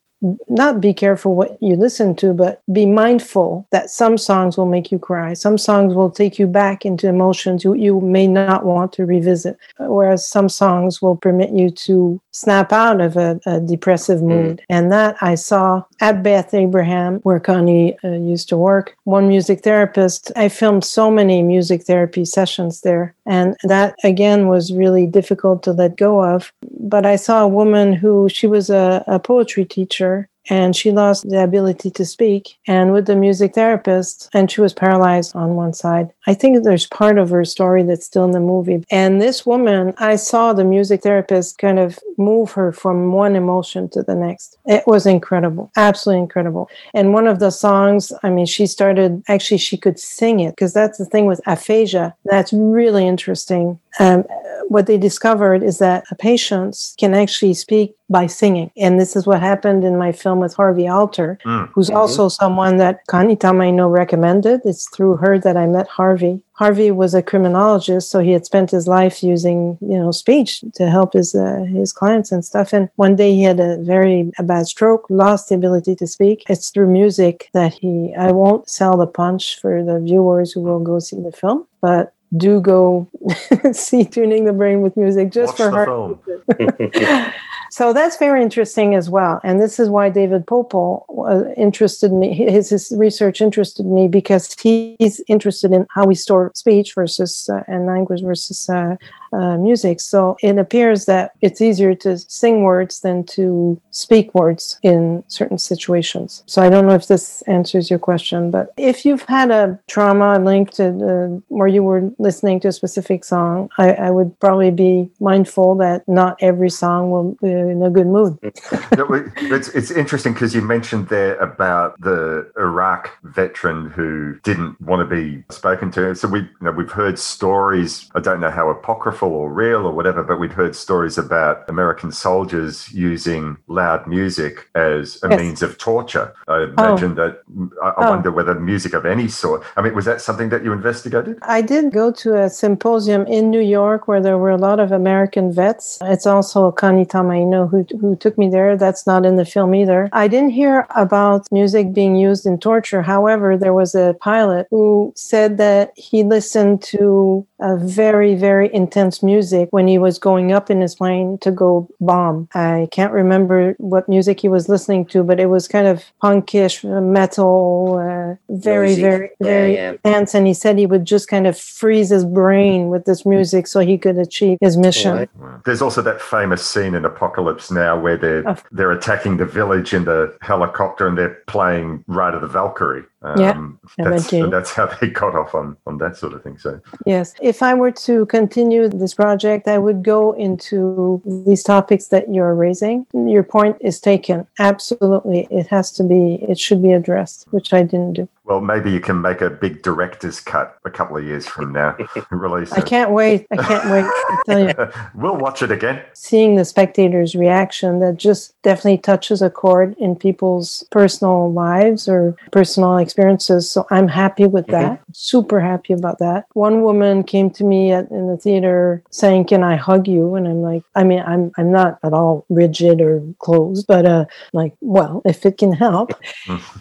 not be careful what you listen to, but be mindful that some songs will make you cry. Some songs will take you back into emotions you, you may not want to revisit, whereas some songs will permit you to snap out of a, a depressive mood. And that I saw at Beth Abraham, where Connie uh, used to work. One music therapist, I filmed so many music therapy sessions there. And that again was really difficult to let go of. But I saw a woman who she was a, a poetry teacher and she lost the ability to speak. And with the music therapist and she was paralyzed on one side. I think there's part of her story that's still in the movie. And this woman i saw the music therapist kind of move her from one emotion to the next. It was incredible absolutely incredible. And one of the songs i mean she started actually she could sing it because that's the thing with aphasia. That's really interesting. Um, what they discovered is that patients can actually speak by singing. And this is what happened in my film with Harvey Alter, Mm. who's also someone that Connie Tomaino recommended. It's through her that I met Harvey. Harvey was a criminologist, so he had spent his life using, you know, speech to help his uh, his clients and stuff. And one day he had a very a bad stroke, lost the ability to speak. It's through music that he. I won't sell the punch for the viewers who will go see the film, but do go [laughs] see tuning the brain with music just Watch for the her film. [laughs] [laughs] so that's very interesting as well. And this is why david Poeppel uh, interested me his, his research interested me because he's interested in how we store speech versus uh, and language versus uh, uh, music so it appears that it's easier to sing words than to speak words in certain situations so i don't know if this answers your question but if you've had a trauma linked to uh, where you were listening to a specific song I, I would probably be mindful that not every song will be in a good mood. [laughs] it's, it's interesting because you mentioned there about the Iraq veteran who didn't want to be spoken to. So we, you know, we've heard stories. I don't know how apocryphal or real or whatever, but we'd heard stories about American soldiers using loud music as a Yes. means of torture. I oh. imagine that. I, I Oh. wonder whether music of any sort. I mean, was that something that you investigated? I did go to a symposium in New York where there were a lot of American vets. It's also Connie Tomaino who, who took me there. That's not in the film either. I didn't hear about music being used in torture. However, there was a pilot who said that he listened to a very, very intense music when he was going up in his plane to go bomb. I can't remember what music he was listening to, but it was kind of punkish uh, metal, uh, very, Noisy. very, Yeah, very yeah. intense. And he said he would just kind of freeze his brain with this music so he could achieve his mission. There's also that famous scene in Apocalypse Now where they're Of- they're attacking the village in the helicopter and they're playing Ride of the Valkyrie. Um, Yeah, I that's, bet you. that's how they got off on, on that sort of thing. So Yes. If I were to continue this project, I would go into these topics that you're raising. Your point is taken. Absolutely. It has to be, it should be addressed, which I didn't do. Well, maybe you can make a big director's cut a couple of years from now. [laughs] Release I it. I can't wait. I can't wait to [laughs] tell you. we'll watch it again. Seeing the spectator's reaction that just definitely touches a chord in people's personal lives or personal experiences. So I'm happy with that. Super happy about that. One woman came to me at, in the theater saying, "Can I hug you?" And I'm like, I mean, I'm I'm not at all rigid or closed, but uh, like, well, if it can help.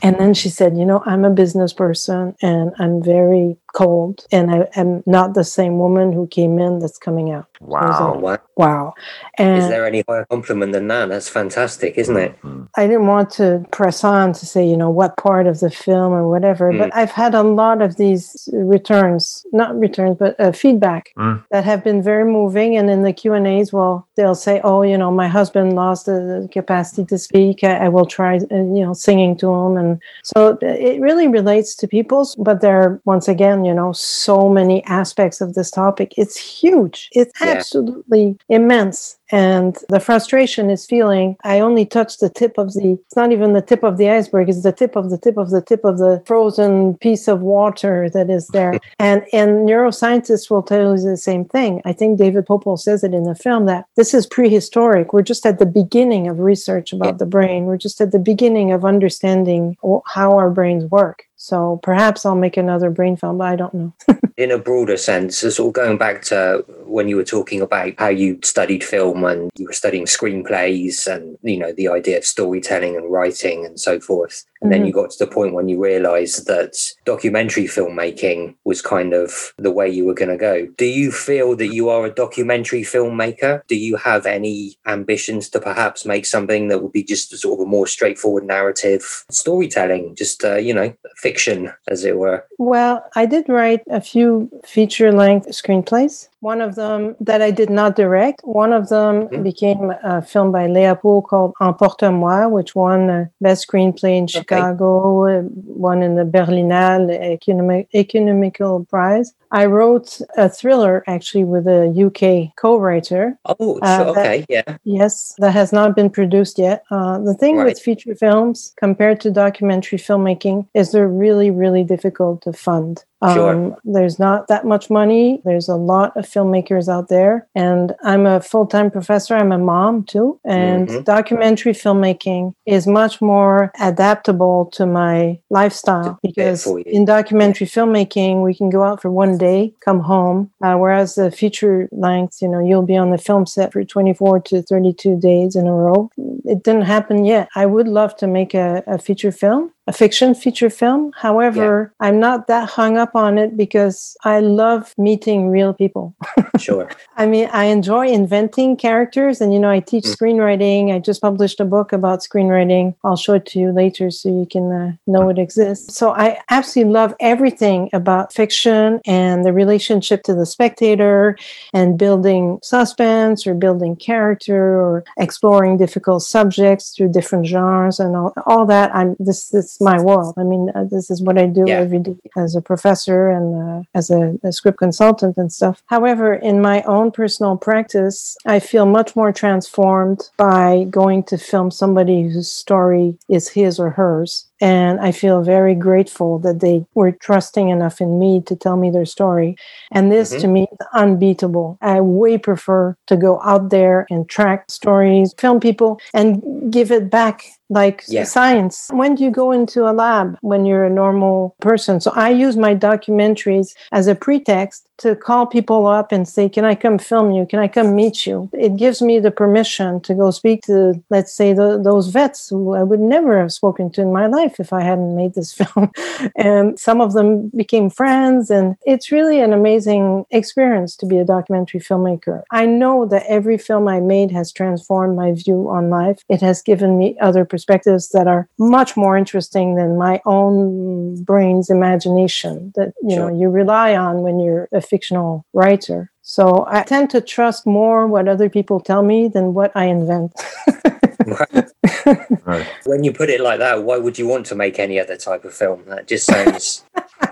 And then she said, You know, I'm a business person and I'm very cold and I am not the same woman who came in that's coming out. So I was Oh, like, wow. Wow. And Is there any higher compliment than that? That's fantastic, isn't it? I didn't want to press on to say, you know, what part of the film or whatever, but I've had a lot of these returns, not returns, but uh, feedback Mm. that have been very moving. And in the Q and A's, well, they'll say, oh, you know, my husband lost the, the capacity to speak. I, I will try, uh, you know, singing to him. And so it really relates to people's, but they're, once again, you know, so many aspects of this topic. It's huge. It's Yeah. absolutely immense. And the frustration is feeling I only touched the tip of the, it's not even the tip of the iceberg, it's the tip of the tip of the tip of the frozen piece of water that is there. [laughs] and and neuroscientists will tell you the same thing. I think David Poeppel says it in the film that this is prehistoric. We're just at the beginning of research about the brain. We're just at the beginning of understanding how our brains work. So perhaps I'll make another brain film, but I don't know. [laughs] in a broader sense, so sort of going back to when you were talking about how you studied film and you were studying screenplays and you know the idea of storytelling and writing and so forth, and then Mhm. you got to the point when you realised that documentary filmmaking was kind of the way you were going to go. Do you feel that you are a documentary filmmaker? Do you have any ambitions to perhaps make something that would be just sort of a more straightforward narrative storytelling, just uh, you know fiction, as it were? Well, I did write a few feature length screenplays. One of them that I did not direct. One of them became a film by Léa Pool called Emporte-moi, which won Best Screenplay in Chicago, uh, one in the Berlinale Economic, Economical Prize. I wrote a thriller actually with a UK co-writer. Oh, Uh, sure, that- okay, yeah. Yes, that has not been produced yet. Uh, the thing Right. with feature films compared to documentary filmmaking is they're really, really difficult to fund. Sure. Um, there's not that much money. There's a lot of filmmakers out there. And I'm a full time professor. I'm a mom too. And Mhm. documentary filmmaking is much more adaptable to my lifestyle because in documentary filmmaking, we can go out for one day, come home. Uh, whereas the feature length, you know, you'll be on the film set for 24 to 32 days in a row. It didn't happen yet. I would love to make a, a feature film a fiction feature film. However, I'm not that hung up on it because I love meeting real people. [laughs] Sure. I mean, I enjoy inventing characters, and you know, I teach Mm. screenwriting. I just published a book about screenwriting. I'll show it to you later so you can uh, know it exists. So I absolutely love everything about fiction and the relationship to the spectator and building suspense or building character or exploring difficult subjects through different genres and all, all that. I'm this this my world. I mean, uh, this is what I do Yeah. every day as a professor and uh, as a, a script consultant and stuff. However, in my own personal practice, I feel much more transformed by going to film somebody whose story is his or hers. And I feel very grateful that they were trusting enough in me to tell me their story. And this Mhm. to me is unbeatable. I way prefer to go out there and track stories, film people, and give it back like Yeah. science. When do you go into a lab when you're a normal person? So I use my documentaries as a pretext to call people up and say, Can I come film you? Can I come meet you? It gives me the permission to go speak to, let's say, the, those vets who I would never have spoken to in my life if I hadn't made this [laughs] film. and some of them became friends. And it's really an amazing experience to be a documentary filmmaker. I know that every film I made has transformed my view on life. It has given me other perspectives that are much more interesting than my own brain's imagination that you know you rely on when you're a fictional writer. So I tend to trust more what other people tell me than what I invent. [laughs] When you put it like that, why would you want to make any other type of film? That just sounds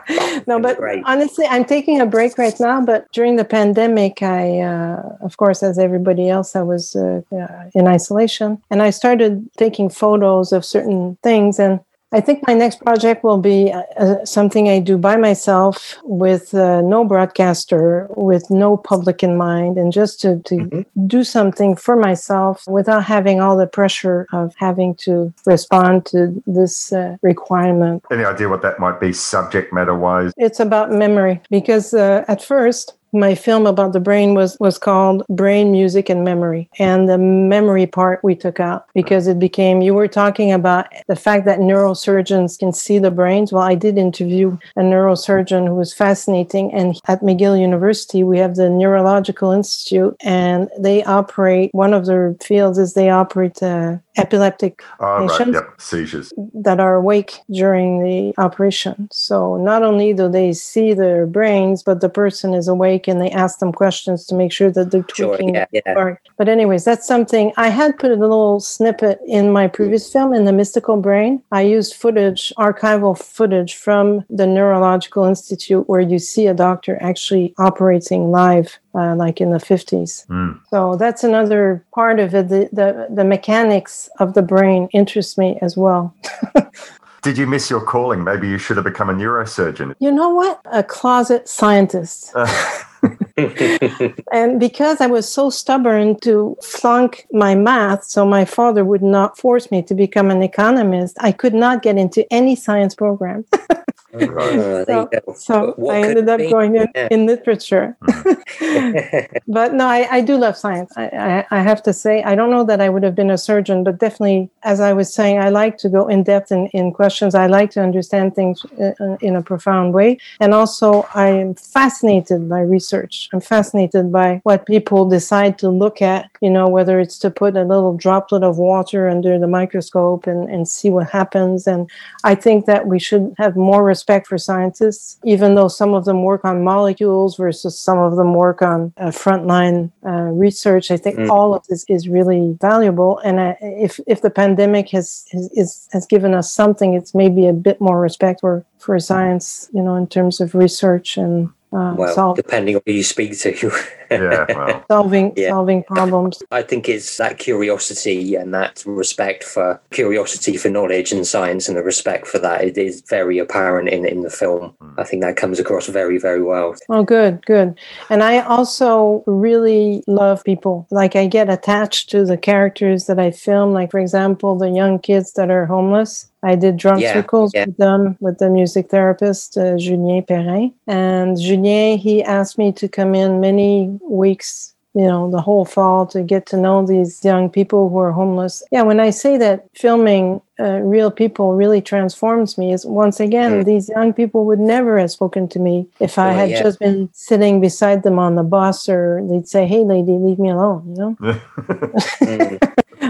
[laughs] no, but great. honestly, I'm taking a break right now. But during the pandemic, I, uh, of course, as everybody else, I was uh, uh, in isolation, and I started taking photos of certain things. And I think my next project will be uh, uh, something I do by myself with uh, no broadcaster, with no public in mind, and just to, to do something for myself without having all the pressure of having to respond to this uh, requirement. Any idea what that might be, subject matter wise? It's about memory because uh, at first my film about the brain was was called Brain, Music, and Memory, and the memory part we took out because it became you were talking about the fact that neurosurgeons can see the brains. Well, I did interview a neurosurgeon who was fascinating, and at McGill University we have the Neurological Institute, and they operate one of their fields is they operate. Uh, epileptic Oh, right, patients yep, seizures. that are awake during the operation. So not only do they see their brains, but the person is awake and they ask them questions to make sure that they're Sure, yeah, yeah. Or- But anyways, that's something I had put a little snippet in my previous mm. film in the mystical brain. I used footage, archival footage from the Neurological Institute where you see a doctor actually operating live, uh, like in the 50s. Mm. So that's another part of it. The, the, the mechanics of the brain interest me as well. [laughs] Did you miss your calling? Maybe you should have become a neurosurgeon. You know what? A closet scientist. [laughs] and because I was so stubborn to flunk my math, so my father would not force me to become an economist, I could not get into any science program. [laughs] Oh, so so What I ended up going in, Yeah. in literature. [laughs] [laughs] but no, I, I do love science. I, I, I have to say, I don't know that I would have been a surgeon, but definitely, as I was saying, I like to go in depth in, in questions. I like to understand things uh, in a profound way. And also, I am fascinated by research. I'm fascinated by what people decide to look at, you know, whether it's to put a little droplet of water under the microscope and, and see what happens. And I think that we should have more respect for scientists, even though some of them work on molecules versus some of them work on uh, frontline uh, research. I think Mm. all of this is really valuable. And uh, if if the pandemic has has, is, has given us something, it's maybe a bit more respect for for science, you know, in terms of research and uh, well, solve, depending on who you speak to. [laughs] yeah, well. [laughs] solving Yeah. solving problems. I think it's that curiosity and that respect for curiosity for knowledge and science and the respect for that. It is very apparent in, in the film. I think that comes across very, very well. Oh, good, good. And I also really love people. Like, I get attached to the characters that I film. Like, for example, the young kids that are homeless. I did drum Yeah, circles yeah. with them with the music therapist, uh, Julien Perrin. And Julien, he asked me to come in many weeks you know the whole fall to get to know these young people who are homeless yeah when i say that filming uh, real people really transforms me is once again Mm. these young people would never have spoken to me if i Oh, had yeah. just been sitting beside them on the bus or they'd say hey lady leave me alone you know [laughs] Mm.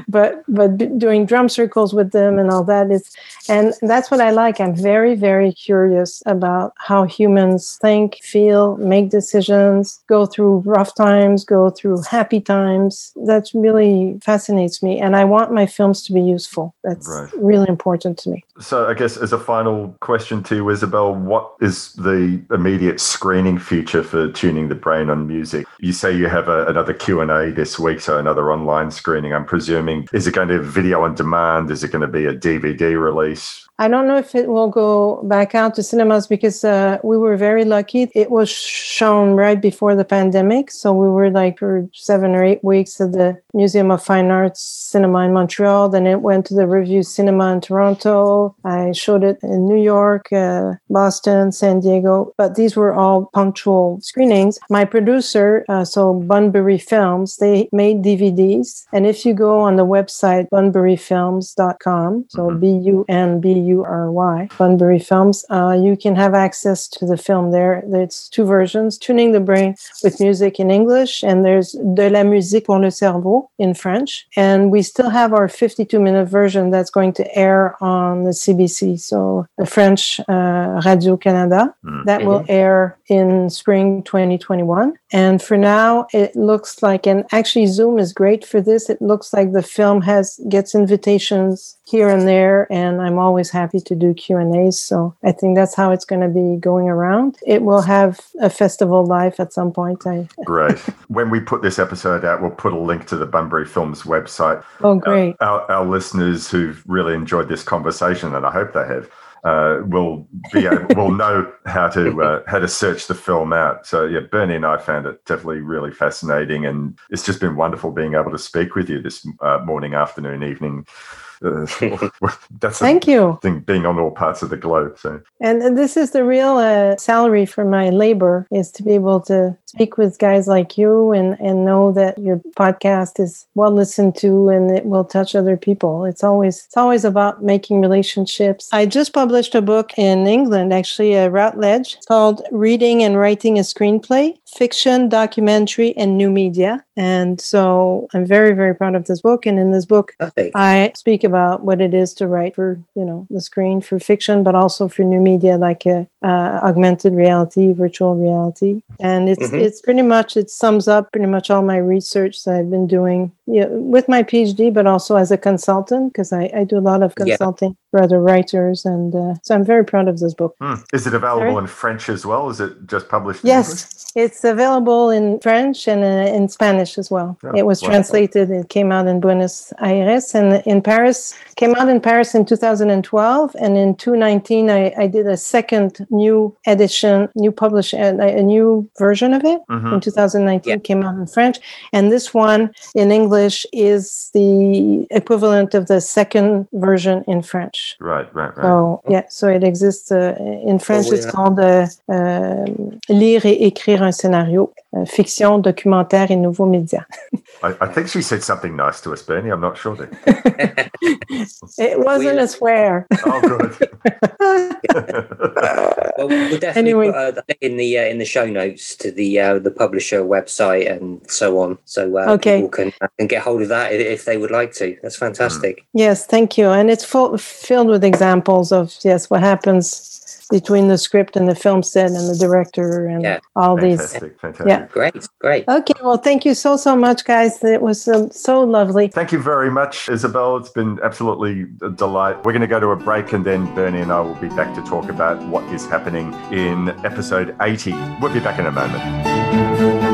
But but doing drum circles with them and all that is and that's what i like. I'm very very curious about how humans think feel make decisions go through rough times go through happy times. That really fascinates me and i want my films to be useful. That's right. really important to me. So i guess as a final question to you isabelle what is the immediate screening future for tuning the brain on music? You say you have a, another q&a this week so another online screening i'm presuming is it going to be video on demand? Is it going to be a dvd release I don't know if it will go back out to cinemas because uh, we were very lucky. It was shown right before the pandemic. So we were like for seven or eight weeks at the Museum of Fine Arts Cinema in Montreal. Then it went to the Revue Cinema in Toronto. I showed it in New York, uh, Boston, San Diego. But these were all punctual screenings. My producer, uh, so Bunbury Films, they made DVDs. And if you go on the website bunburyfilms.com, so mm-hmm. B U N B U R Y, Bunbury Films, uh, you can have access to the film there. It's two versions Tuning the Brain with music in English, and there's De la musique pour le cerveau in French. And we still have our 52 minute version that's going to air on the CBC, so the French uh, Radio Canada. Mm-hmm. That will air in spring 2021. And for now, it looks like, and actually, Zoom is great for this. It looks like the film has gets invitations here and there and i'm always happy to do q and a's so i think that's how it's going to be going around. It will have a festival life at some point I... great. [laughs] When we put this episode out we'll put a link to the bunbury films website. Oh great. Our, our, our listeners who've really enjoyed this conversation and i hope they have uh, will be able, [laughs] will know how to uh, how to search the film out. So yeah, Bernie and I found it definitely really fascinating, and it's just been wonderful being able to speak with you this uh, morning, afternoon, evening. uh, [laughs] that's thank you. thing being on all parts of the globe so. And this is the real uh, salary for my labor is to be able to speak with guys like you and and know that your podcast is well listened to and it will touch other people. It's always it's always about making relationships. I just published a book in england actually a routledge called reading and writing a screenplay fiction documentary and new media. And so i'm very very proud of this book. And in this book i speak about what it is to write for you know the screen for fiction but also for new media like uh, uh, augmented reality virtual reality and it's mm-hmm. it's pretty much it sums up pretty much all my research that i've been doing you know, with my phd but also as a consultant because I, I do a lot of consulting yeah. for other writers and uh, so i'm very proud of this book hmm. is it available Sorry? in french as well is it just published yes it's available in french and uh, in spanish as well oh, it was translated it came out in buenos aires and in paris Paris, came out in Paris in 2012, and in 2019 I, I did a second new edition, new publish a, a new version of it. Mm-hmm. In 2019, yeah. came out in French, and this one in English is the equivalent of the second version in French. Right, right, right. So yeah, so it exists uh, in French. Oh, yeah. It's called uh, uh, lire et écrire un scénario, uh, fiction, documentaire et nouveaux médias. [laughs] I, I, think she said something nice to us, Bernie. I'm not sure. [laughs] [laughs] it wasn't we, a swear. Oh, good. well, we'll definitely anyway. put uh, in the uh, in the show notes to the uh, the publisher website and so on, so uh, okay. people can can get hold of that if they would like to. That's fantastic. Mm. Yes, thank you, and it's full, filled with examples of yes what happens between the script and the film set and the director and yeah. all fantastic, these. Fantastic. Yeah, great, great. Okay, well, thank you so so much, guys. It was um, so lovely. Thank you very much, Isabelle. It's been absolutely a delight. We're going to go to a break, and then Bernie and I will be back to talk about what is happening in episode 80. We'll be back in a moment.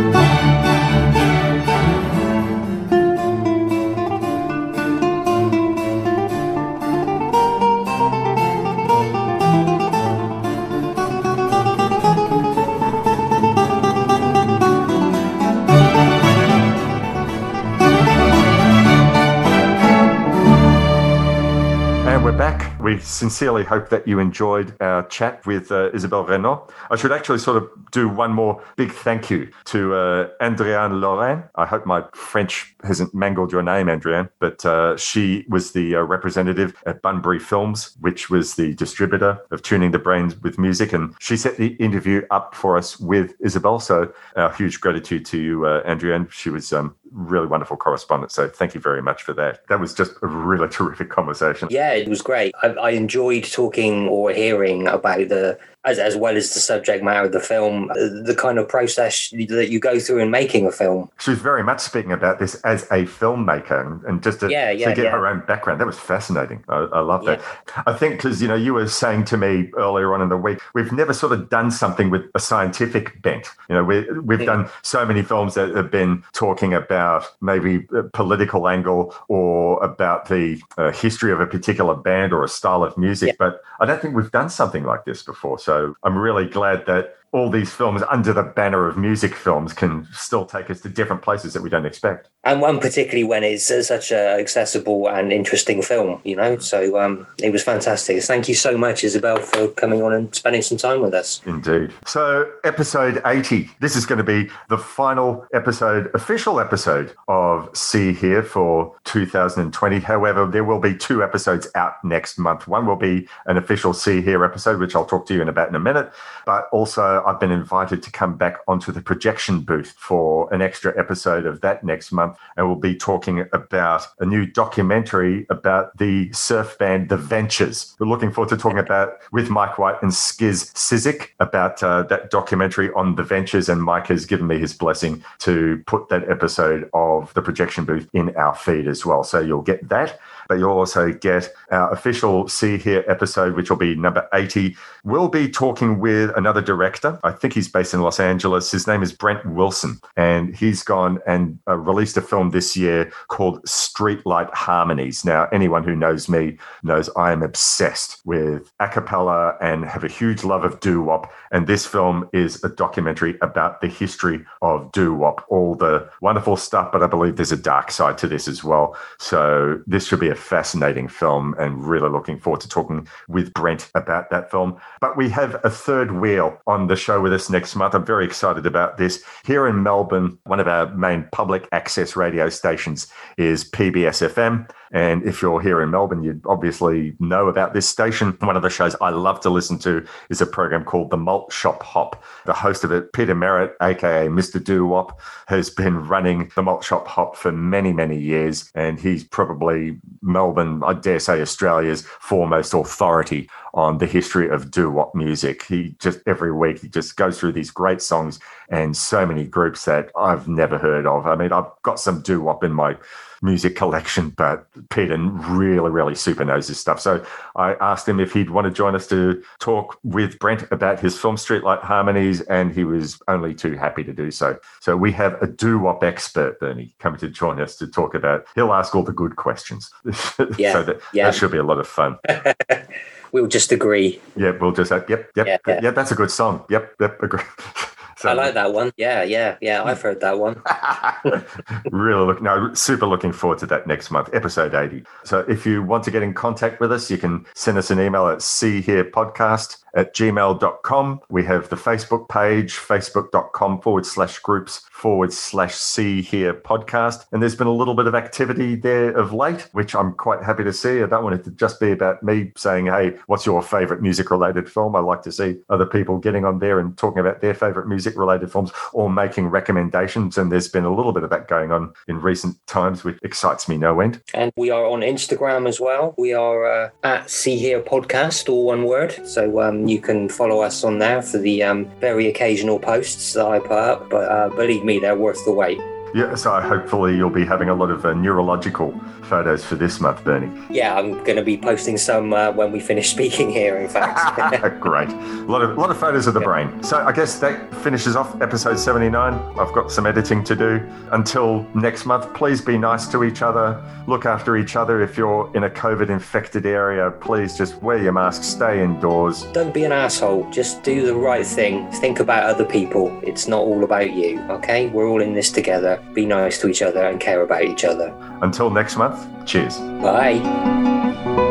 We sincerely hope that you enjoyed our chat with uh, Isabelle Raynauld. I should actually sort of do one more big thank you to uh, Andriane Lorraine. I hope my French hasn't mangled your name, Andriane, but uh, she was the uh, representative at Bunbury Films, which was the distributor of Tuning the Brains with Music. And she set the interview up for us with Isabelle. So our huge gratitude to you, uh, Andriane. She was um, really wonderful correspondence. So thank you very much for that. That was just a really [laughs] terrific conversation. Yeah, it was great. I, I enjoyed talking or hearing about the as, as well as the subject matter of the film, uh, the kind of process that you go through in making a film. She was very much speaking about this as a filmmaker and, and just to, Yeah, yeah, to get yeah. her own background. That was fascinating. I, I love that. I think because, you know, you were saying to me earlier on in the week, we've never sort of done something with a scientific bent. You know, we, we've done so many films that have been talking about maybe a political angle or about the uh, history of a particular band or a style of music, but I don't think we've done something like this before. So I'm really glad that all these films under the banner of music films can still take us to different places that we don't expect. And one particularly when it's uh, such a accessible and interesting film, you know. So um, it was fantastic. Thank you so much, Isabelle, for coming on and spending some time with us. Indeed. So, episode 80. This is going to be the final episode, official episode of See Hear for 2020. However, there will be two episodes out next month. One will be an official See Hear episode, which I'll talk to you in about in a minute. But also, I've been invited to come back onto the projection booth for an extra episode of that next month. And we'll be talking about a new documentary about the surf band The Ventures. We're looking forward to talking about with Mike White and Skizz Cyzyk about uh, that documentary on The Ventures. And Mike has given me his blessing to put that episode of the projection booth in our feed as well. So you'll get that but you'll also get our official See Hear episode, which will be number 80. We'll be talking with another director. I think he's based in Los Angeles. His name is Brent Wilson, and he's gone and uh, released a film this year called Streetlight Harmonies. Now, anyone who knows me knows I am obsessed with a cappella and have a huge love of doo wop. And this film is a documentary about the history of doo wop, all the wonderful stuff, but I believe there's a dark side to this as well. So, this should be a fascinating film and really looking forward to talking with Brent about that film. But we have a third wheel on the show with us next month. I'm very excited about this. Here in Melbourne, one of our main public access radio stations is PBS FM. And if you're here in Melbourne, you'd obviously know about this station. One of the shows I love to listen to is a program called The Malt Shop Hop. The host of it, Peter Merritt, aka Mr. Doo Wop, has been running The Malt Shop Hop for many, many years. And he's probably Melbourne, I dare say, Australia's foremost authority on the history of doo wop music. He just every week he just goes through these great songs and so many groups that I've never heard of. I mean, I've got some doo wop in my music collection, but Peter really, really super knows his stuff. So I asked him if he'd want to join us to talk with Brent about his film Streetlight Harmonies, and he was only too happy to do so. So we have a doo wop expert, Bernie, coming to join us to talk about. He'll ask all the good questions. [laughs] Yeah, so that, yeah. that should be a lot of fun. [laughs] We'll just agree. Yeah, we'll just uh, yep, yep, Yeah, yeah, yeah. that's a good song. Yep, yep, agree. [laughs] I like that one. Yeah, yeah, yeah. I've heard that one. [laughs] really look no super looking forward to that next month episode 80 so if you want to get in contact with us you can send us an email at see hear podcast at gmail.com we have the facebook page facebook.com forward slash groups forward slash see hear podcast. And there's been a little bit of activity there of late which i'm quite happy to see. I don't want it to just be about me saying hey what's your favorite music related film? I like to see other people getting on there and talking about their favorite music related films or making recommendations. And there's been a little bit of that going on in recent times which excites me no end. And we are on Instagram as well. We are uh, at See Hear Podcast, all one word. So um, you can follow us on there for the um, very occasional posts that I put up. But uh, believe me, they're worth the wait. yeah so hopefully you'll be having a lot of uh, neurological photos for this month bernie Yeah, I'm going to be posting some uh, when we finish [laughs] speaking here, in fact. [laughs] [laughs] Great. A lot of a lot of photos of the brain. So I guess that finishes off episode 79. I've got some editing to do. Until next month, please be nice to each other. Look after each other. If you're in a COVID infected area, please just wear your mask, stay indoors. Don't be an asshole. Just do the right thing. Think about other people. It's not all about you, okay? We're all in this together. Be nice to each other and care about each other. Until next month, cheers. Bye.